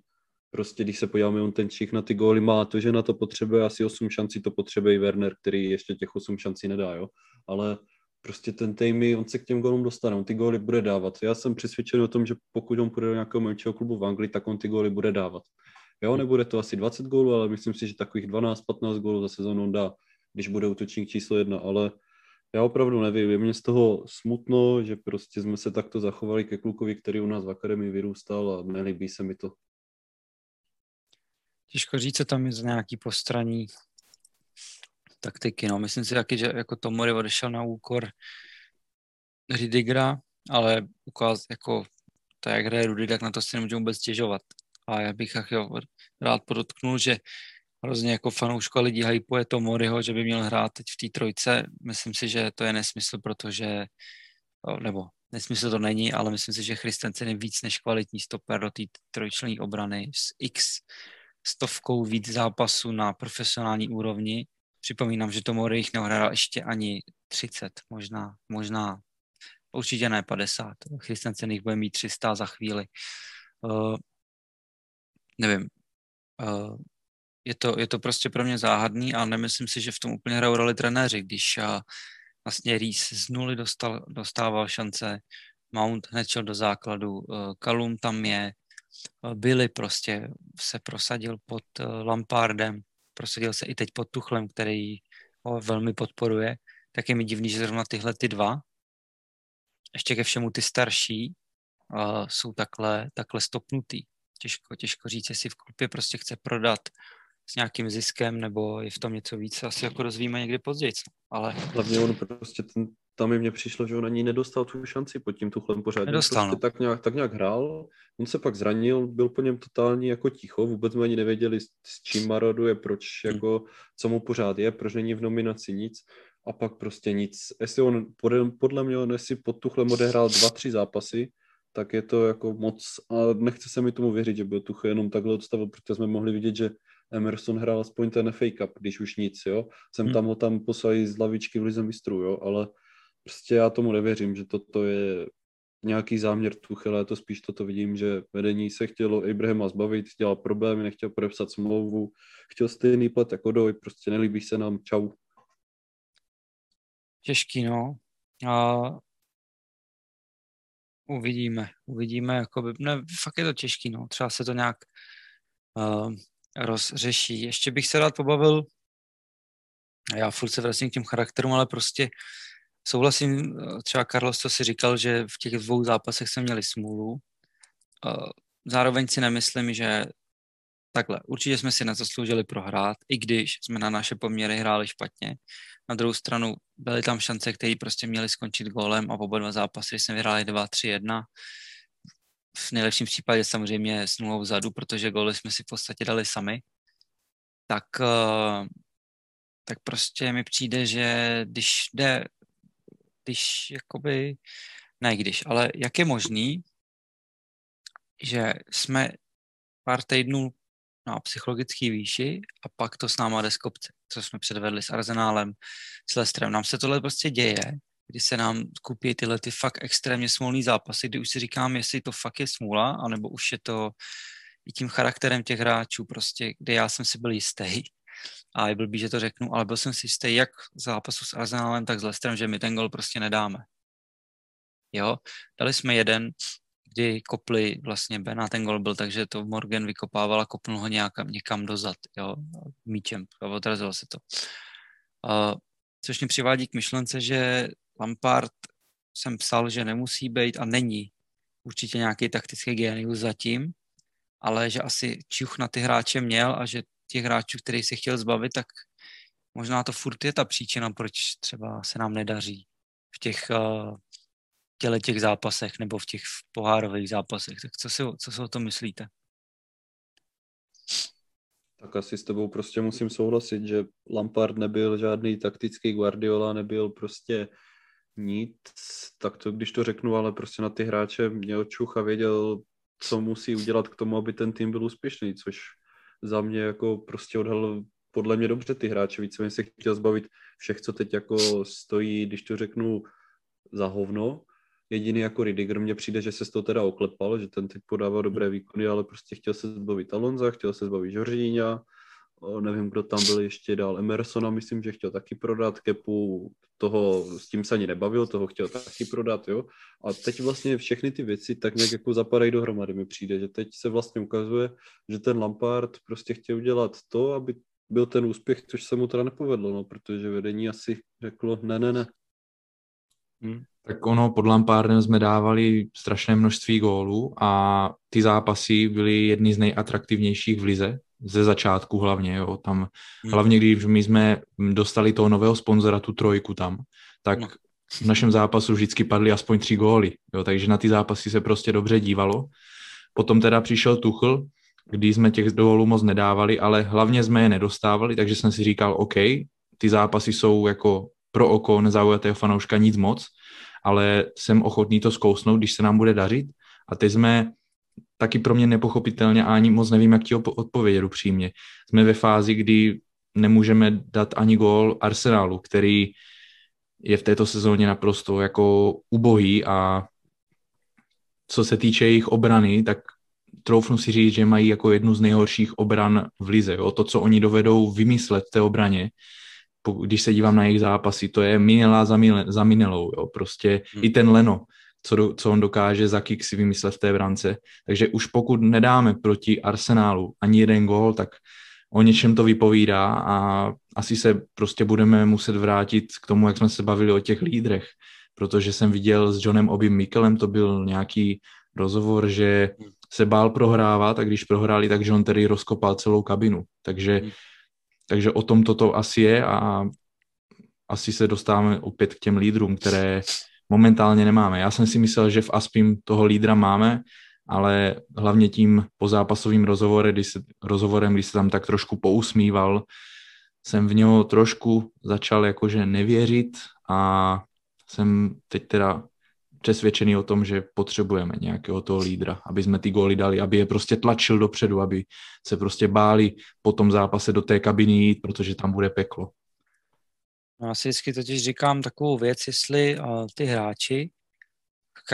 prostě když se podíváme, on ten Čích na ty góly má to, že na to potřebuje asi 8 šancí, to potřebuje i Werner, který ještě těch 8 šancí nedá, jo. Ale prostě ten Tejmy, on se k těm gólům dostane, on ty góly bude dávat. Já jsem přesvědčen o tom, že pokud on půjde do nějakého menšího klubu v Anglii, tak on ty góly bude dávat. Jo, nebude to asi 20 gólů, ale myslím si, že takových 12-15 gólů za sezónu on dá, když bude útočník číslo jedna, ale já opravdu nevím, je mě z toho smutno, že prostě jsme se takto zachovali ke klukovi, který u nás v akademii vyrůstal a nelíbí se mi to. Těžko říct, co tam je z nějaký postraní taktiky. No. Myslím si taky, že jako Tomori odešel na úkor Ridigra, ale ukáz, jako to, jak hraje Rudy, tak na to si nemůžu vůbec stěžovat. A já bych jo, rád podotknul, že hrozně jako fanouško lidí hypuje Tomoriho, že by měl hrát teď v té trojce. Myslím si, že to je nesmysl, protože, nebo nesmysl to není, ale myslím si, že Christensen je víc než kvalitní stoper do té trojčlenní obrany s x stovkou víc zápasů na profesionální úrovni. Připomínám, že Tomori jich neohrál ještě ani 30, možná, možná určitě ne 50. Christensen jich bude mít 300 za chvíli. Uh, nevím. Uh, je to, je to prostě pro mě záhadný a nemyslím si, že v tom úplně hrajou roli trenéři, když uh, vlastně Reese z nuly dostal, dostával šance, Mount hned do základu, Kalum tam je, Billy prostě se prosadil pod eh, Lampardem, prosadil se i teď pod Tuchlem, který ho velmi podporuje, tak je mi divný, že zrovna tyhle ty dva, ještě ke všemu ty starší, uh, jsou takhle, takhle stopnutý. Těžko, těžko říct, jestli v klubě prostě chce prodat s nějakým ziskem, nebo je v tom něco víc, asi jako rozvíme někdy později. Ale... Hlavně on prostě ten tam mi mně přišlo, že on ani nedostal tu šanci pod tím Tuchlem pořád. Nedostal, prostě no. tak, nějak, tak nějak hrál, on se pak zranil, byl po něm totální jako ticho, vůbec jsme ani nevěděli, s, s čím maroduje, proč, Hmm. jako, co mu pořád je, proč není v nominaci nic a pak prostě nic. Jestli on, podle, podle mě, on jestli pod Tuchlem odehrál dva, tři zápasy, tak je to jako moc, a nechce se mi tomu věřit, že byl Tuchl jenom takhle odstavil, protože jsme mohli vidět, že Emerson hrál aspoň ten FA Cup, když už nic, jo. Jsem Hmm. tam ho tam poslali z lavičky v Lize mistrů, jo, ale prostě já tomu nevěřím, že toto je nějaký záměr Tuchela, to spíš toto vidím, že vedení se chtělo Abrahama zbavit, dělal problémy, nechtěl podepsat smlouvu, chtěl stejný plat jako Doj, prostě nelíbí se nám, čau. Těžký, no. A uvidíme, uvidíme, jakoby, ne, fakt je to těžký, no. Třeba se to nějak uh, rozřeší. Ještě bych se rád pobavil, já furt se vracím k těm charakterům, ale prostě souhlasím, eh, třeba Carlos, co si říkal, že v těch dvou zápasech jsme měli smůlu. Eh, Zároveň si nemyslím, že takhle, určitě jsme si nezasloužili prohrát, i když jsme na naše poměry hráli špatně. Na druhou stranu byly tam šance, které prostě měly skončit gólem a oba dva zápasy jsme vyhráli 2-3-1. V nejlepším případě samozřejmě s nulou vzadu, protože góly jsme si v podstatě dali sami. Tak, eh, tak prostě mi přijde, že když jde, když jakoby, ne když, ale jak je možný, že jsme pár týdnů na psychologické výši a pak to s náma jde z kopce, co jsme předvedli s Arzenálem, s Lestrem. Nám se tohle prostě děje, kdy se nám kupí tyhle ty fakt extrémně smolný zápasy, kdy už si říkám, jestli to fakt je smůla, anebo už je to i tím charakterem těch hráčů, prostě, kde já jsem si byl jistý. A je blbý, že to řeknu, ale byl jsem si jistý jak zápasu s Arsenálem, tak s Lestrem, že my ten gol prostě nedáme. Jo, dali jsme jeden, kdy kopli vlastně Bena, ten gol byl, takže to Morgan vykopával a kopnul ho nějakam, někam dozad, jo, míčem a odrazilo se to. Uh, což mě přivádí k myšlence, že Lampard jsem psal, že nemusí být a není určitě nějaký taktický genius zatím, ale že asi čuch na ty hráče měl a že těch hráčů, který se chtěl zbavit, tak možná to furt je ta příčina, proč třeba se nám nedaří v těch uh, těle těch zápasech nebo v těch pohárových zápasech. Tak co si, co si o tom myslíte? Tak asi s tebou prostě musím souhlasit, že Lampard nebyl žádný taktický Guardiola, nebyl prostě nic, tak to když to řeknu, ale prostě na ty hráče měl čuch a věděl, co musí udělat k tomu, aby ten tým byl úspěšný, což za mě jako prostě odhalil podle mě dobře ty hráče, víceméně se chtěl zbavit všech, co teď jako stojí, když to řeknu, za hovno. Jediný jako Ridiger mně přijde, že se z toho teda oklepal, že ten teď podával dobré výkony, ale prostě chtěl se zbavit Alonza, chtěl se zbavit Žoržíňa, nevím, kdo tam byl ještě dál, Emersona, myslím, že chtěl taky prodat, Kepu, toho, s tím se ani nebavil, toho chtěl taky prodat, jo. A teď vlastně všechny ty věci tak nějak jako zapadají dohromady, mi přijde, že teď se vlastně ukazuje, že ten Lampard prostě chtěl udělat to, aby byl ten úspěch, což se mu teda nepovedlo, no, protože vedení asi řeklo ne, ne, ne. Hmm. Tak ono, pod Lampardem jsme dávali strašné množství gólů a ty zápasy byly jedny z nejatraktivnějších v lize, ze začátku hlavně, jo, tam hmm. hlavně když my jsme dostali toho nového sponzora, tu trojku tam, tak no. v našem zápasu vždycky padly aspoň tři góly, jo, takže na ty zápasy se prostě dobře dívalo. Potom teda přišel Tuchl, kdy jsme těch gólů moc nedávali, ale hlavně jsme je nedostávali, takže jsem si říkal, OK, ty zápasy jsou jako pro oko nezaujatého fanouška nic moc, ale jsem ochotný to zkousnout, když se nám bude dařit. A teď jsme taky pro mě nepochopitelně a ani moc nevím, jak ti odpovědět upřímně. Jsme ve fázi, kdy nemůžeme dát ani gól Arsenalu, který je v této sezóně naprosto jako ubohý a co se týče jejich obrany, tak troufnu si říct, že mají jako jednu z nejhorších obran v lize. Jo? To, co oni dovedou vymyslet v té obraně, když se dívám na jejich zápasy, to je minelá za, mile, za minelou. Jo? Prostě hmm. i ten Leno, co, do, co on dokáže za kick si vymyslet v té brance. Takže už pokud nedáme proti Arsenálu ani jeden gól, tak o něčem to vypovídá a asi se prostě budeme muset vrátit k tomu, jak jsme se bavili o těch lídrech, protože jsem viděl s Johnem Obim Mikelem, to byl nějaký rozhovor, že se bál prohrávat a když prohráli, tak John Terry rozkopal celou kabinu. Takže, takže o tom toto asi je a asi se dostáváme opět k těm lídrům, které momentálně nemáme. Já jsem si myslel, že v Aspim toho lídra máme, ale hlavně tím pozápasovým rozhovorem, když se, rozhovorem, když se tam tak trošku pousmíval, jsem v něho trošku začal jakože nevěřit a jsem teď teda přesvědčený o tom, že potřebujeme nějakého toho lídra, aby jsme ty góly dali, aby je prostě tlačil dopředu, aby se prostě báli po tom zápase do té kabiny jít, protože tam bude peklo. Já si vždycky totiž říkám takovou věc, jestli uh, ty hráči,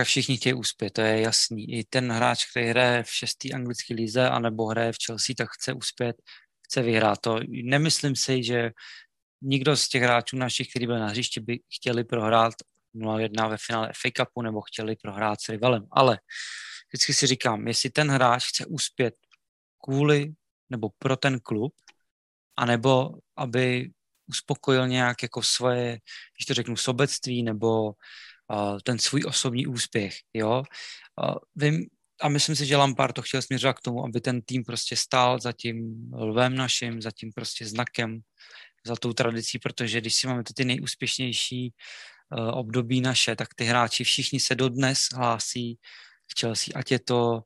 všichni chtějí uspět, to je jasný. I ten hráč, který hraje v šestý anglické lize anebo hraje v Chelsea, tak chce uspět, chce vyhrát. To nemyslím si, že nikdo z těch hráčů našich, kteří byli na hřišti, by chtěli prohrát 0-1 ve finále FA Cupu nebo chtěli prohrát s rivalem. Ale vždycky si říkám, jestli ten hráč chce uspět kvůli nebo pro ten klub, anebo aby uspokojil nějak jako svoje, když to řeknu, sobectví nebo uh, ten svůj osobní úspěch, jo. Uh, vím, a myslím si, že Lampard to chtěl směřovat k tomu, aby ten tým prostě stál za tím lvem naším, za tím prostě znakem, za tou tradicí, protože když si máme ty nejúspěšnější uh, období naše, tak ty hráči všichni se dodnes hlásí k Chelsea, ať je to,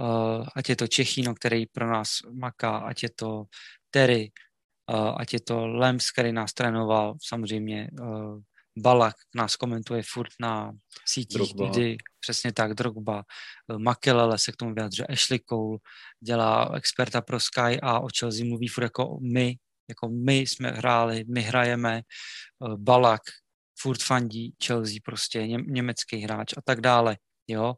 uh, ať je to Čechino, který pro nás maká, ať je to Terry, ať je to Lems, který nás trénoval, samozřejmě uh, Balak nás komentuje furt na sítích, Drogba. kdy přesně tak, Drogba, Makelele se k tomu vyjadřuje, Ashley Cole dělá experta pro Sky a o Chelsea mluví furt jako my, jako my jsme hráli, my hrajeme, Balak furt fandí Chelsea, prostě ně, německý hráč a tak dále, jo.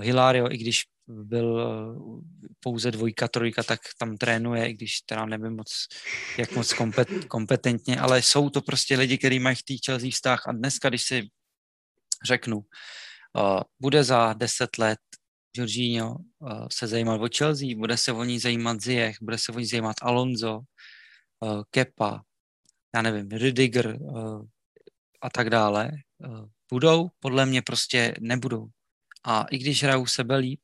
Hilario, i když byl eh, pouze dvojka, trojka, tak tam trénuje, i když teda nevím moc, jak moc kompet, kompetentně, ale jsou to prostě lidi, kteří mají v té Chelsea vztah a dneska, když si řeknu, uh, bude za deset let Jorginho uh, se zajímat o Chelsea, bude se o ní zajímat Ziyech, bude se o ní zajímat Alonso, uh, Kepa, já nevím, Rudiger uh, a tak dále, uh, budou, podle mě prostě nebudou. A i když hrajou sebe líp,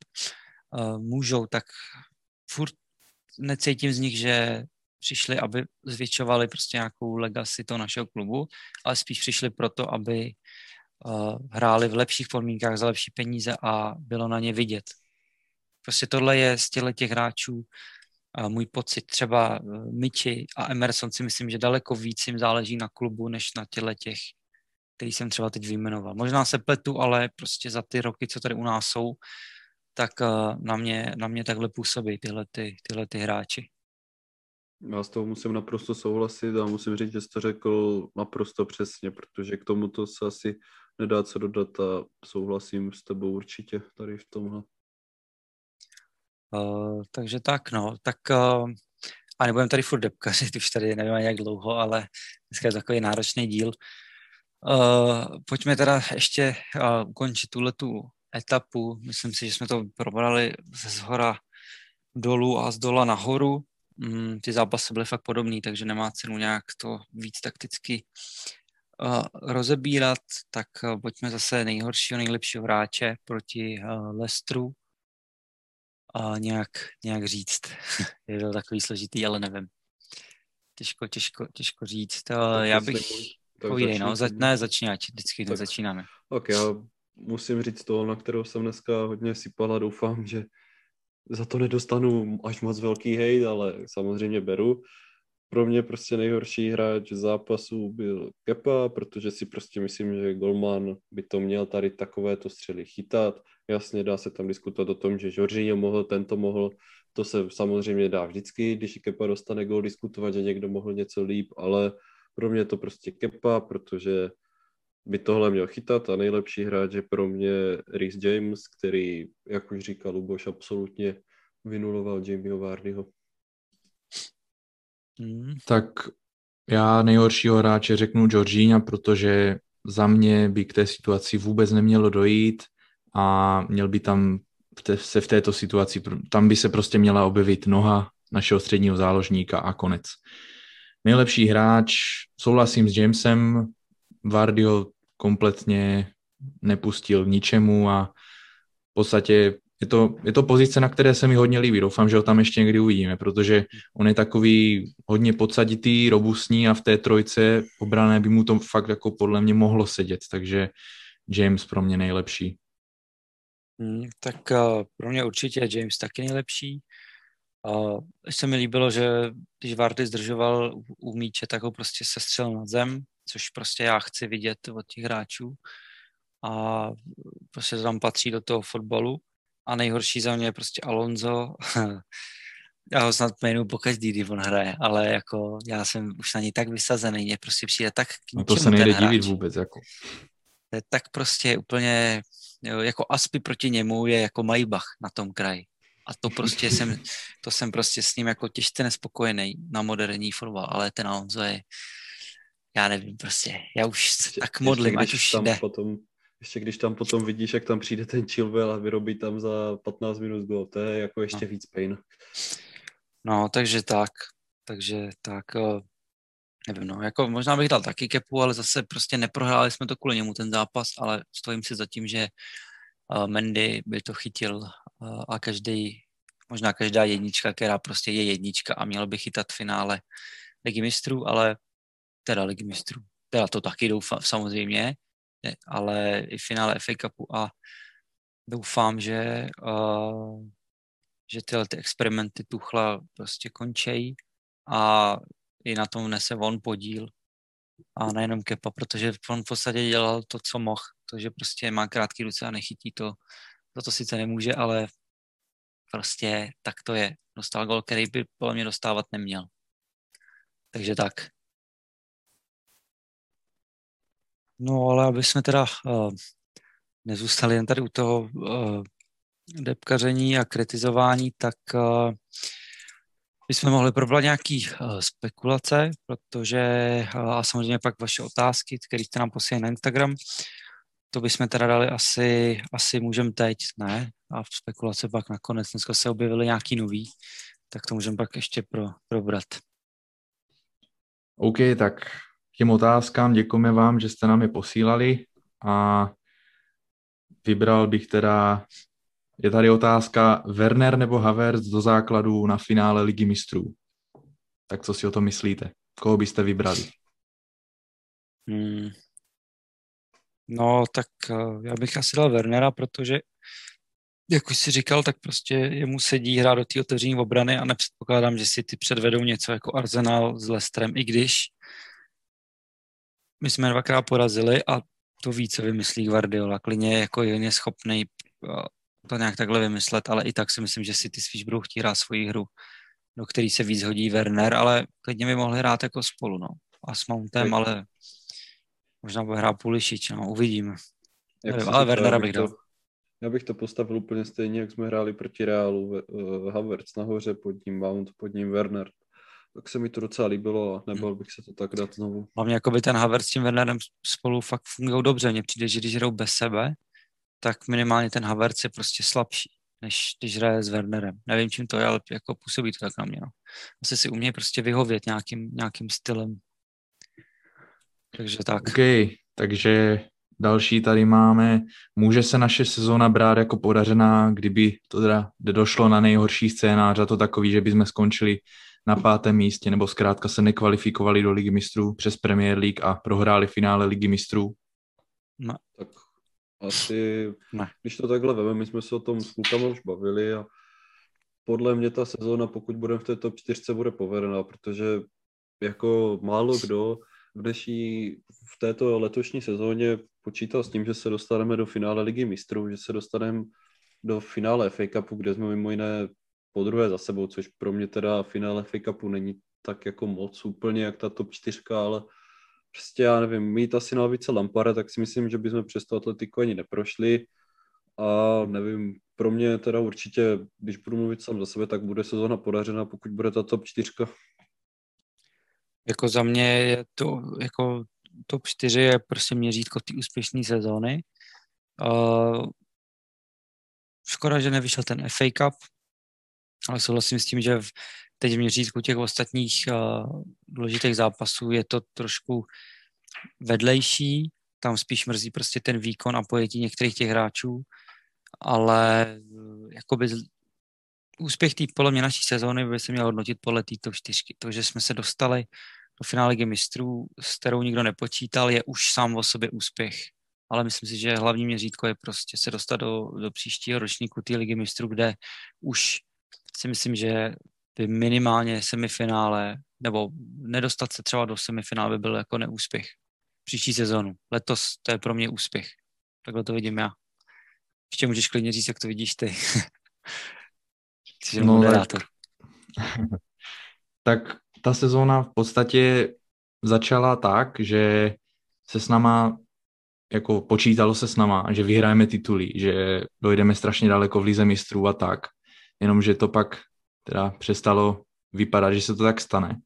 uh, můžou, tak furt necítím z nich, že přišli, aby zvětšovali prostě nějakou legacy toho našeho klubu, ale spíš přišli proto, aby uh, hráli v lepších podmínkách za lepší peníze a bylo na ně vidět. Prostě tohle je z těchto těch hráčů uh, můj pocit. Třeba Michi a Emerson si myslím, že daleko víc jim záleží na klubu, než na těle těch který jsem třeba teď vyjmenoval. Možná se pletu, ale prostě za ty roky, co tady u nás jsou, tak eh, na mě, na mě takhle působí tyhle, ty, tyhle ty hráči. Já s tou musím naprosto souhlasit a musím říct, že jsi to řekl naprosto přesně, protože k tomuto se asi nedá co dodat a souhlasím s tebou určitě tady v tomhle. Uh, takže tak, no, tak uh, a nebudem tady furt depkařit, *laughs* už tady nevím jak dlouho, ale dneska je takový náročný díl. Uh, pojďme teda ještě uh, ukončit tuhle tu etapu. Myslím si, že jsme to probrali ze zhora dolů a z dola nahoru. Mm, ty zápasy byly fakt podobný, takže nemá cenu nějak to víc takticky uh, rozebírat. Tak uh, pojďme zase nejhoršího, nejlepšího hráče proti uh, Lestru a nějak, nějak říct. *laughs* je to takový složitý, ale nevím. Těžko, těžko, těžko říct. Uh, já bych... Povídej, no, za, ne, začni, ať vždycky tak. začínáme. Ok, já musím říct to, na kterou jsem dneska hodně sypal a doufám, že za to nedostanu až moc velký hejt, ale samozřejmě beru. Pro mě prostě nejhorší hráč zápasu byl Kepa, protože si prostě myslím, že Golman by to měl tady takovéto střely chytat. Jasně dá se tam diskutovat o tom, že Jorginho mohl, tento mohl, to se samozřejmě dá vždycky, když Kepa dostane gol, diskutovat, že někdo mohl něco líp, ale pro mě je to prostě Kepa, protože by tohle měl chytat a nejlepší hráč je pro mě Rhys James, který, jak už říkal Luboš, absolutně vynuloval Jamieho Vardyho. Hmm. Tak já nejhoršího hráče řeknu Georgina, protože za mě by k té situaci vůbec nemělo dojít a měl by tam se v této situaci, tam by se prostě měla objevit noha našeho středního záložníka a konec nejlepší hráč, souhlasím s Jamesem, Vardy ho kompletně nepustil k ničemu a v podstatě je to, je to pozice, na které se mi hodně líbí. Doufám, že ho tam ještě někdy uvidíme, protože on je takový hodně podsaditý, robustní a v té trojce obrané by mu to fakt jako podle mě mohlo sedět, takže James pro mě nejlepší. Hmm, tak uh, pro mě určitě James taky nejlepší. Uh, se mi líbilo, že když Vardy zdržoval u, u míče, tak ho prostě sestřel na zem, což prostě já chci vidět od těch hráčů. A prostě to tam patří do toho fotbalu. A nejhorší za mě je prostě Alonso. *laughs* já ho snad jmenuji po každý, když on hraje, ale jako já jsem už na něj tak vysazený, mě prostě přijde tak k no to se nejde divit vůbec, jako. Tak prostě úplně, jo, jako Aspy proti němu je jako Maybach na tom kraji. A to prostě jsem, to jsem prostě s ním jako těžce nespokojený na moderní fotbal, ale ten Alonso je, já nevím prostě, já už se tak modlím, ať už tam jde. Potom, ještě když tam potom vidíš, jak tam přijde ten Chilwell a vyrobí tam za 15 minut gol, to je jako ještě no. víc pain. No, takže tak, takže tak, eh, nevím, no, jako možná bych dal taky kepu, ale zase prostě neprohráli jsme to kvůli němu ten zápas, ale stojím si za tím, že uh, Mendy by to chytil a každý, možná každá jednička, která prostě je jednička a měl by chytat finále ligy mistrů, ale teda ligy mistrů, teda to taky doufám samozřejmě, ale i finále FA Cupu a doufám, že, uh, že tyhle ty experimenty Tuchla prostě končejí a i na tom nese on podíl. A nejenom Kepa, protože on v podstatě dělal to, co mohl, to, že prostě má krátký ruce a nechytí to, za to sice nemůže, ale prostě tak to je. Dostal gol, který by podle mě dostávat neměl. Takže tak. No ale aby jsme teda uh, nezůstali jen tady u toho uh, depkaření a kritizování, tak uh, bychom mohli probrat nějaký uh, spekulace, protože uh, a samozřejmě pak vaše otázky, které jste nám posílali na Instagram, to bychom teda dali asi, asi můžeme teď, ne? A v spekulace pak nakonec, dneska se objevily nějaký nový, tak to můžeme pak ještě pro, probrat. OK, tak těm otázkám děkujeme vám, že jste nám je posílali a vybral bych teda, je tady otázka Werner nebo Havertz do základu na finále Ligy mistrů. Tak co si o to myslíte? Koho byste vybrali? Hmm. No, tak uh, já bych asi dal Wernera, protože jak už si říkal, tak prostě jemu sedí hrát do té otevření obrany a nepředpokládám, že si ty předvedou něco jako Arsenal s Lestrem, i když my jsme dvakrát porazili a to více vymyslí Guardiola. Klidně jako je schopný uh, to nějak takhle vymyslet, ale i tak si myslím, že si ty spíš budou chtít hrát svoji hru, do který se víc hodí Werner, ale klidně by mohli hrát jako spolu, no. A s Mountem, ale Možná bude hrát Pulišič, no, uvidíme. Jak ale Wernera bych dal. Já bych to postavil úplně stejně, jak jsme hráli proti Realu. Uh, Havertz nahoře, pod ním Mount, pod ním Werner. Tak se mi to docela líbilo a nebyl bych se to tak dát znovu. Hlavně jako by ten Havertz s tím Wernerem spolu fakt fungují dobře. Mně přijde, že když hrajou bez sebe, tak minimálně ten Havertz je prostě slabší, než když hraje s Wernerem. Nevím, čím to je, ale jako působí to tak na mě. No. Asi si umějí prostě vyhovět nějakým, nějakým stylem. Takže tak. OK, takže další tady máme. Může se naše sezóna brát jako podařená, kdyby to teda došlo na nejhorší scénář a to takový, že bychom skončili na pátém místě nebo zkrátka se nekvalifikovali do Ligy mistrů přes Premier League a prohráli finále Ligy mistrů? No. Tak asi, ne. když to takhle veme, my jsme se o tom s klukama už bavili a podle mě ta sezóna, pokud budeme v této čtyřce, bude povedená, protože jako málo kdo dnešní, v této letošní sezóně počítal s tím, že se dostaneme do finále ligy mistrů, že se dostaneme do finále FA Cupu, kde jsme mimo jiné po druhé za sebou, což pro mě teda finále FA Cupu není tak jako moc úplně jak ta top čtyřka, ale prostě já nevím, mít asi na více Lampara, tak si myslím, že bychom přes to atletiku ani neprošli a nevím, pro mě teda určitě, když budu mluvit sám za sebe, tak bude sezóna podařena, pokud bude ta top čtyřka. Jako za mě je to, jako top 4 je prostě měřítko té úspěšné sezóny. Uh, škoda, že nevyšel ten FA Cup, ale souhlasím s tím, že v, teď v měřítku těch ostatních uh, důležitých zápasů je to trošku vedlejší, tam spíš mrzí prostě ten výkon a pojetí některých těch hráčů ale jakoby úspěch té podle mě naší sezóny by se měl hodnotit podle této čtyřky. To, že jsme se dostali do finále ligy mistrů, s kterou nikdo nepočítal, je už sám o sobě úspěch. Ale myslím si, že hlavní měřítko je prostě se dostat do, do příštího ročníku té ligy mistrů, kde už si myslím, že by minimálně semifinále, nebo nedostat se třeba do semifinále by byl jako neúspěch příští sezónu. Letos to je pro mě úspěch. Takhle to vidím já. Ještě můžeš klidně říct, jak to vidíš ty. *laughs* Jsi no, moderátor. Tak, ta sezóna v podstatě začala tak, že se s náma jako počítalo se s náma, že vyhrajeme tituly, že dojdeme strašně daleko v lize mistrů a tak, jenomže to pak teda přestalo vypadat, že se to tak stane.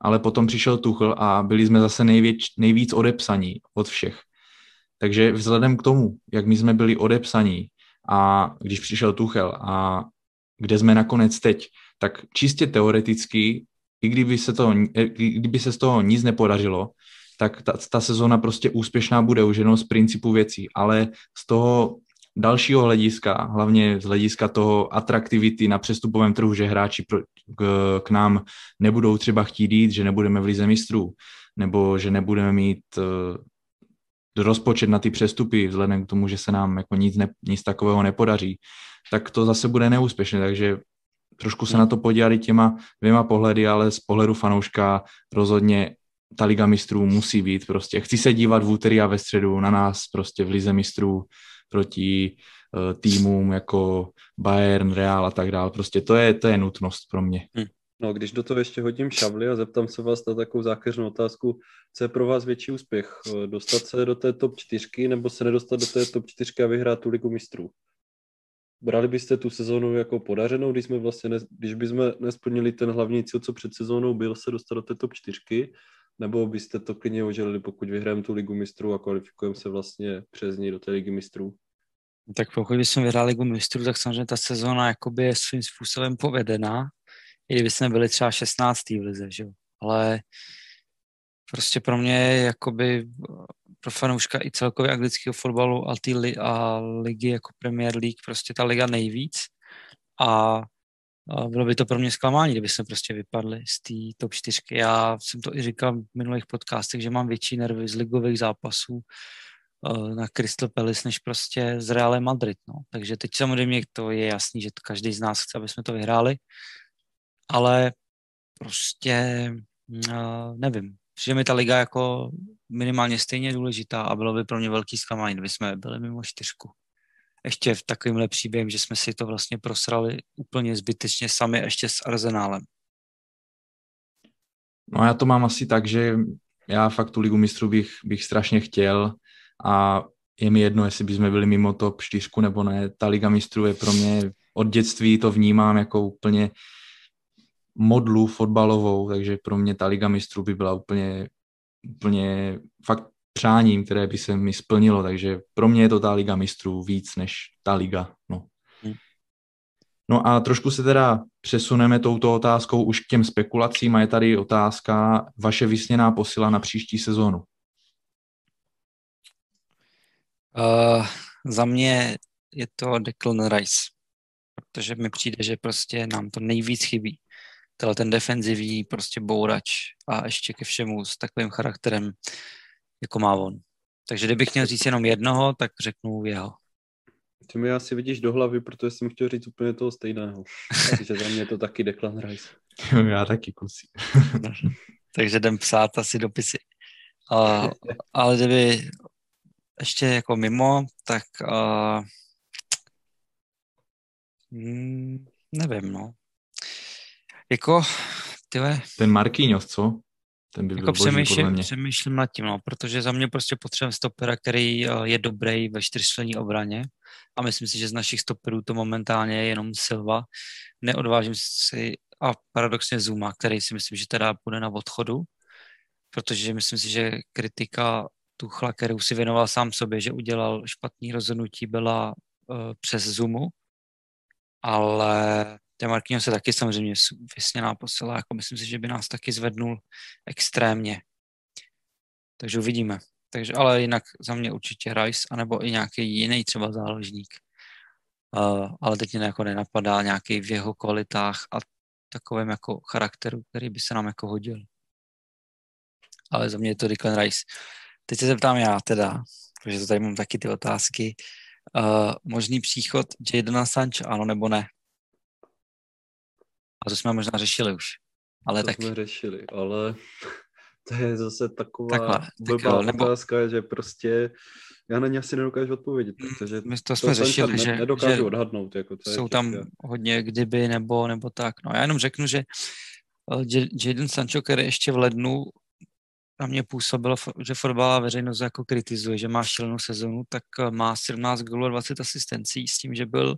Ale potom přišel Tuchl a byli jsme zase nejvěč, nejvíc odepsaní od všech. Takže vzhledem k tomu, jak my jsme byli odepsaní a když přišel Tuchel a kde jsme nakonec teď, tak čistě teoreticky, i kdyby se, to, i kdyby se z toho nic nepodařilo, tak ta, ta sezóna prostě úspěšná bude už jenom z principu věcí, ale z toho dalšího hlediska, hlavně z hlediska toho atraktivity na přestupovém trhu, že hráči pro, k, k nám nebudou třeba chtít jít, že nebudeme v lize mistrů, nebo že nebudeme mít uh, rozpočet na ty přestupy, vzhledem k tomu, že se nám jako nic, ne, nic takového nepodaří, tak to zase bude neúspěšné, takže trošku se na to podívali těma dvěma pohledy, ale z pohledu fanouška rozhodně ta Liga mistrů musí být prostě. Chci se dívat v úterý a ve středu na nás prostě v Lize mistrů proti uh, týmům jako Bayern, Real a tak dále. Prostě to je, to je nutnost pro mě. Hmm. No, když do toho ještě hodím šavly a zeptám se vás na takovou zákeřnou otázku, co je pro vás větší úspěch? Eh, dostat se do té top 4 nebo se nedostat do té top 4 a vyhrát tu ligu mistrů? Brali byste tu sezónu jako podařenou, když, jsme vlastně ne, když bychom nesplnili ten hlavní cíl, co před sezónou byl se dostat do té top 4, nebo byste to klidně udělali, pokud vyhrajeme tu ligu mistrů a kvalifikujeme se vlastně přes ní do té ligy mistrů? Tak pokud bychom vyhráli ligu mistrů, tak samozřejmě ta sezóna jakoby je svým způsobem povedená, i kdyby jsme byli třeba 16. v lize, že? ale prostě pro mě jakoby pro fanouška i celkově anglického fotbalu a, ty li, a ligy jako Premier League, prostě ta liga nejvíc a, a bylo by to pro mě zklamání, kdyby jsme prostě vypadli z té top 4. Já jsem to i říkal v minulých podcastech, že mám větší nervy z ligových zápasů uh, na Crystal Palace, než prostě z Real Madrid. No. Takže teď samozřejmě to je jasný, že každý z nás chce, aby jsme to vyhráli, ale prostě uh, nevím, že mi ta liga jako minimálně stejně důležitá a bylo by pro mě velký zklamání, kdyby jsme byli mimo čtyřku. Ještě v takovým příběhem, že jsme si to vlastně prosrali úplně zbytečně sami ještě s Arzenálem. No já to mám asi tak, že já fakt tu ligu mistrů bych, bych strašně chtěl a je mi jedno, jestli bychom byli mimo top 4 nebo ne. Ta liga mistrů je pro mě od dětství to vnímám jako úplně modlu fotbalovou, takže pro mě ta Liga mistrů by byla úplně, úplně fakt přáním, které by se mi splnilo, takže pro mě je to ta Liga mistrů víc než ta Liga. No. Hmm. No a trošku se teda přesuneme touto otázkou už k těm spekulacím a je tady otázka vaše vysněná posila na příští sezónu. Uh, za mě je to Declan Rice, protože mi přijde, že prostě nám to nejvíc chybí tenhle ten defenzivní prostě bourač a ještě ke všemu s takovým charakterem, jako má on. Takže kdybych měl říct jenom jednoho, tak řeknu jeho. Ty mi asi vidíš do hlavy, protože jsem chtěl říct úplně toho stejného. Takže za mě je to taky Declan Rice. *laughs* Já taky kusí. *laughs* Takže jdem psát asi dopisy. Uh, ale kdyby ještě jako mimo, tak uh, nevím, no. Jako, tyhle... Ten Marquinhos, co? Ten by byl jako boží, přemýšlím, mě. přemýšlím nad tím, no, protože za mě prostě potřebujeme stopera, který uh, je dobrý ve čtyřčlenní obraně a myslím si, že z našich stoperů to momentálně je jenom Silva. Neodvážím si a paradoxně Zuma, který si myslím, že teda půjde na odchodu, protože myslím si, že kritika Tuchla, kterou si věnoval sám sobě, že udělal špatný rozhodnutí, byla uh, přes Zumu, ale ten Marquinhos se taky samozřejmě vysněná posila, jako myslím si, že by nás taky zvednul extrémně. Takže uvidíme. Takže, ale jinak za mě určitě Rice, anebo i nějaký jiný třeba záložník. uh, ale teď mě jako nenapadá nějaký v jeho kvalitách a takovém jako charakteru, který by se nám jako hodil. Ale za mě je to Declan Rice. Teď se zeptám já teda, protože to tady mám taky ty otázky. Uh, možný příchod Jadena Sancho, ano nebo ne? A to jsme možná řešili už. Ale to tak... jsme řešili, ale *laughs* to je zase taková Takhle, blbá jo, nebo- otázka, že prostě já na ně asi nedokážu odpovědět, protože My to jsme Sancha řešili, ne, že, nedokážu že odhadnout. Jako to jsou tam těžké. hodně kdyby nebo, nebo tak. No já jenom řeknu, že eh, J- Jadon Sancho, který ještě v lednu na mě působilo, že fotbalová veřejnost jako kritizuje, že má šílenou sezonu, tak eh, má 17 gólů a 20 asistencí s tím, že byl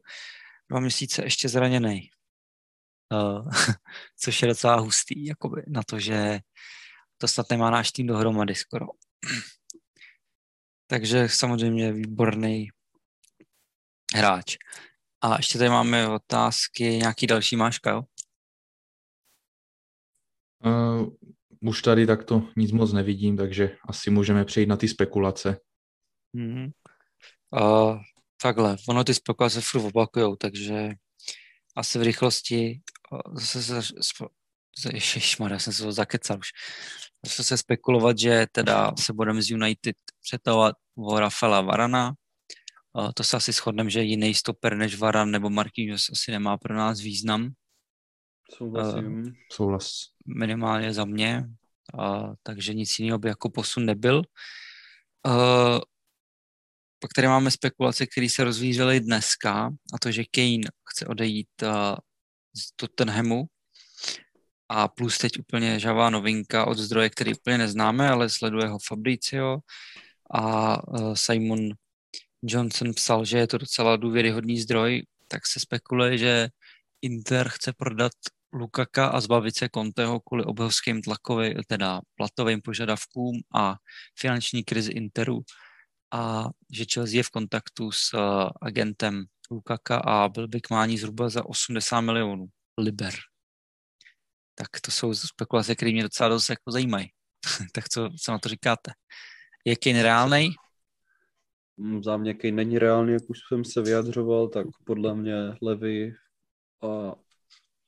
dva měsíce ještě zraněný. Uh, *laughs* což je docela hustý, jakoby, na to, že to snad nemá náš tým dohromady skoro. *clears throat* Takže samozřejmě výborný hráč. A ještě tady máme otázky, nějaký další máška, jo? Uh, už tady takto nic moc nevidím, takže asi můžeme přejít na ty spekulace. Mm-hmm. Uh, takhle, ono ty spekulace furt opakujou, takže asi v rychlosti zase se, ježišmarja, já jsem se to zakecal už. Zase se spekulovat, že teda se budeme z United přetahovat o Rafaela Varana. To se asi shodneme, že jiný stoper než Varan nebo Marquinhos asi nemá pro nás význam. Souhlasím. Souhlas. minimálně za mě, a, takže nic jiného by jako posun nebyl. Uh, pak tady máme spekulace, které se rozvířely dneska, a to, že Kane chce odejít uh, z Tottenhamu. A plus teď úplně žavá novinka od zdroje, který úplně neznáme, ale sleduje ho Fabricio. A uh, Simon Johnson psal, že je to docela důvěryhodný zdroj, tak se spekuluje, že Inter chce prodat Lukaka a zbavit se Conteho kvůli obrovským tlakovým, teda platovým požadavkům a finanční krizi Interu a že Chelsea je v kontaktu s uh, agentem Lukaka a byl by k mání zhruba za 80 milionů liber. Tak to jsou spekulace, které mě docela dost jako zajímají. *laughs* tak co, co na to říkáte? Je Kane reálnej? Mm, Za mě Kane není reálný, jak už jsem se vyjadřoval, tak podle mě Levy a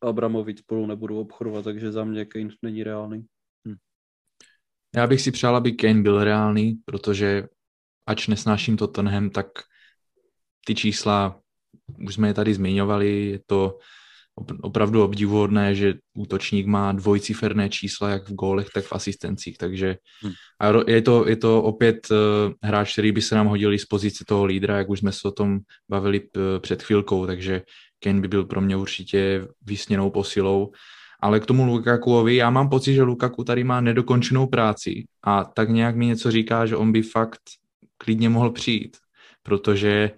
Abramovic spolu nebudou obchodovat, takže za mě Kane není reálný. Já bych si přál, aby Kane byl reálný, protože ač nesnáším Tottenham, tak ty čísla, už jsme je tady zmiňovali, je to op- opravdu obdivuhodné, že útočník má dvojciferné čísla jak v gólech, tak v asistencích, takže Hmm. a je to, je to opět uh, hráč, který by se nám hodil i z pozice toho lídra, jak už jsme se o tom bavili před chvilkou, takže Kane by byl pro mě určitě vysněnou posilou. Ale k tomu Lukakuovi, já mám pocit, že Lukaku tady má nedokončenou práci a tak nějak mi něco říká, že on by fakt klidně mohl přijít, protože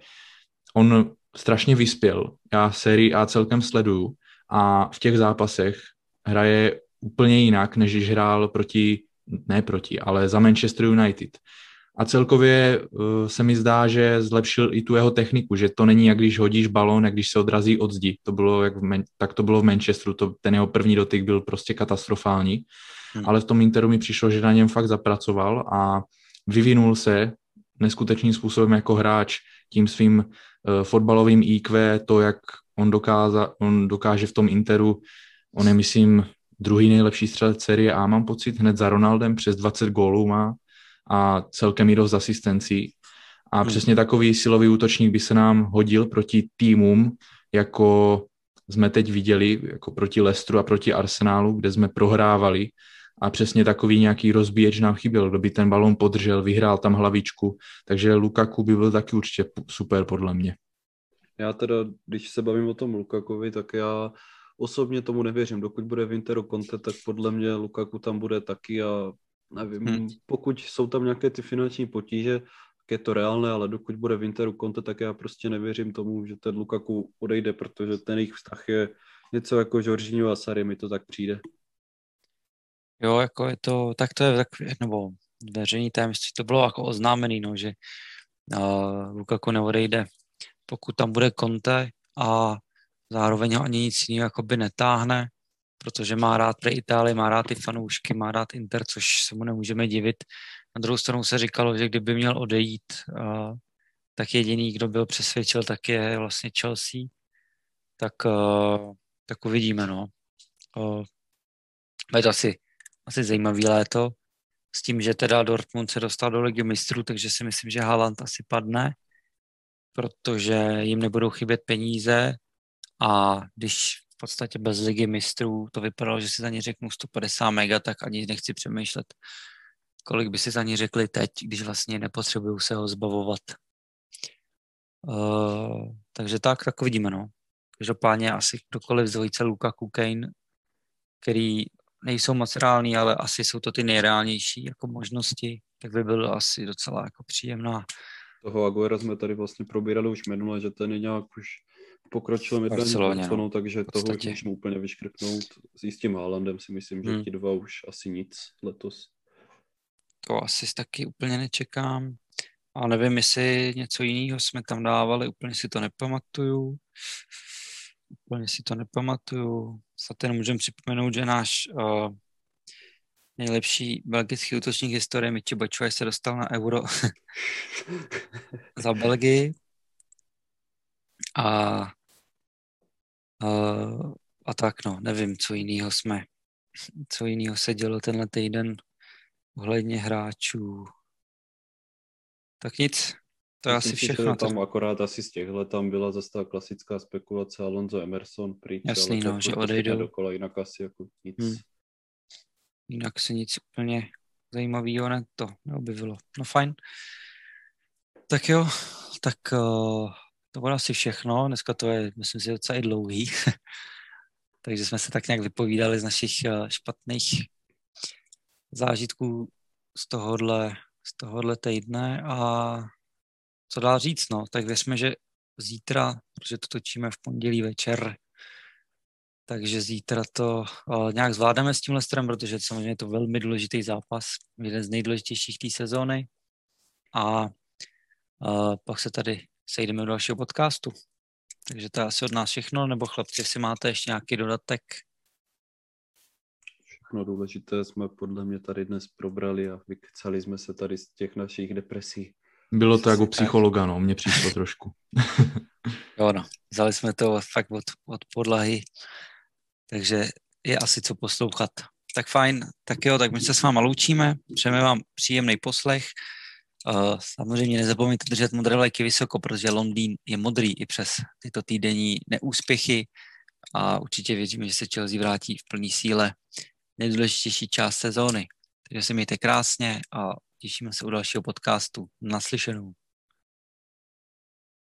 on strašně vyspěl. Já sérii A celkem sleduju a v těch zápasech hraje úplně jinak, než když hrál proti, ne proti, ale za Manchester United. A celkově uh, se mi zdá, že zlepšil i tu jeho techniku, že to není jak když hodíš balón, jak když se odrazí od zdi. To bylo jak v Man- tak to bylo v Manchesteru, to, ten jeho první dotyk byl prostě katastrofální. Hmm. Ale v tom Interu mi přišlo, že na něm fakt zapracoval a vyvinul se neskutečným způsobem jako hráč tím svým uh, fotbalovým IQ, to, jak on, dokáza, on dokáže v tom Interu, on je, myslím, druhý nejlepší střelec série A, mám pocit, hned za Ronaldem, přes 20 gólů má a celkem i dost asistencí. A Hmm. přesně takový silový útočník by se nám hodil proti týmům, jako jsme teď viděli, jako proti Lestru a proti Arsenálu, kde jsme prohrávali a přesně takový nějaký rozbíječ nám chyběl, kdo by ten balon podržel, vyhrál tam hlavičku, takže Lukaku by byl taky určitě super podle mě. Já teda, když se bavím o tom Lukakovi, tak já osobně tomu nevěřím. Dokud bude v Interu Conte, tak podle mě Lukaku tam bude taky a nevím, Hmm. pokud jsou tam nějaké ty finanční potíže, tak je to reálné, ale dokud bude v Interu Conte, tak já prostě nevěřím tomu, že ten Lukaku odejde, protože ten jejich vztah je něco jako Jorginho a Sarri, mi to tak přijde. Jo, jako je to, tak to je tak, nebo veřejný tajemství, to bylo jako oznámený, no, že uh, Lukaku neodejde, pokud tam bude Conte a zároveň ho ani nic jiného jakoby netáhne, protože má rád pro Itálii, má rád ty fanoušky, má rád Inter, což se mu nemůžeme divit. Na druhou stranu se říkalo, že kdyby měl odejít uh, tak jediný, kdo byl přesvědčil, tak je vlastně Chelsea. Tak, uh, tak uvidíme, no. Uh, to asi, asi zajímavý léto. S tím, že teda Dortmund se dostal do ligy mistrů, takže si myslím, že Haaland asi padne, protože jim nebudou chybět peníze a když v podstatě bez ligy mistrů to vypadalo, že si za ně řeknu 150 mega, tak ani nechci přemýšlet, kolik by si za ně řekli teď, když vlastně nepotřebují se ho zbavovat. Uh, takže tak, tak vidíme, no. Každopádně asi kdokoliv z dvojice Lukaku Kane, který nejsou moc reální, ale asi jsou to ty nejreálnější jako možnosti, tak by bylo asi docela jako příjemná. Toho Aguera jsme tady vlastně probírali už minule, že ten je nějak už pokročilém Barceloně, no. takže toho už můžeme úplně vyškrtnout. S tím Haalandem si myslím, že hmm. ti dva už asi nic letos. To asi taky úplně nečekám. A nevím, jestli něco jiného jsme tam dávali, úplně si to nepamatuju. Úplně si to nepamatuju. Snad jen můžeme připomenout, že náš uh, nejlepší belgický útočník historie Michi Bačuaj se dostal na euro *laughs* za Belgii. A, uh, a tak no, nevím, co jiného jsme, co jiného se dělo tenhle týden ohledně hráčů. Tak nic, to je asi všechno. Tam akorát asi z těchhle tam byla zase ta klasická spekulace Alonso Emerson pryč. Jasný, no, že odejdou. Dokola, jinak asi jako nic. Hmm. Jinak se nic úplně zajímavého ne, to neobjevilo. No fajn. Tak jo, tak uh, to bude asi všechno. Dneska to je, myslím si, docela i dlouhý. *laughs* Takže jsme se tak nějak vypovídali z našich uh, špatných zážitků z tohohle, z tohohle týdne a co dál říct, no, tak věřme, že zítra, protože to točíme v pondělí večer, takže zítra to uh, nějak zvládneme s tím Lesterem, protože samozřejmě je to velmi důležitý zápas, jeden z nejdůležitějších té sezóny. A uh, pak se tady sejdeme do dalšího podcastu. Takže to je asi od nás všechno, nebo chlapci, jestli máte ještě nějaký dodatek? Všechno důležité jsme podle mě tady dnes probrali a vykcali jsme se tady z těch našich depresí. Bylo to jako psychologa, no, mně přišlo trošku. *laughs* jo, no, vzali jsme to fakt od, od podlahy, takže je asi co poslouchat. Tak fajn, tak jo, tak my se s váma loučíme, přejeme vám příjemný poslech. Uh, samozřejmě nezapomeňte držet modré lajky vysoko, protože Londýn je modrý i přes tyto týdenní neúspěchy a určitě věříme, že se Chelsea vrátí v plný síle nejdůležitější část sezóny. Takže se mějte krásně a Těšíme se u dalšího podcastu. Naslyšenou.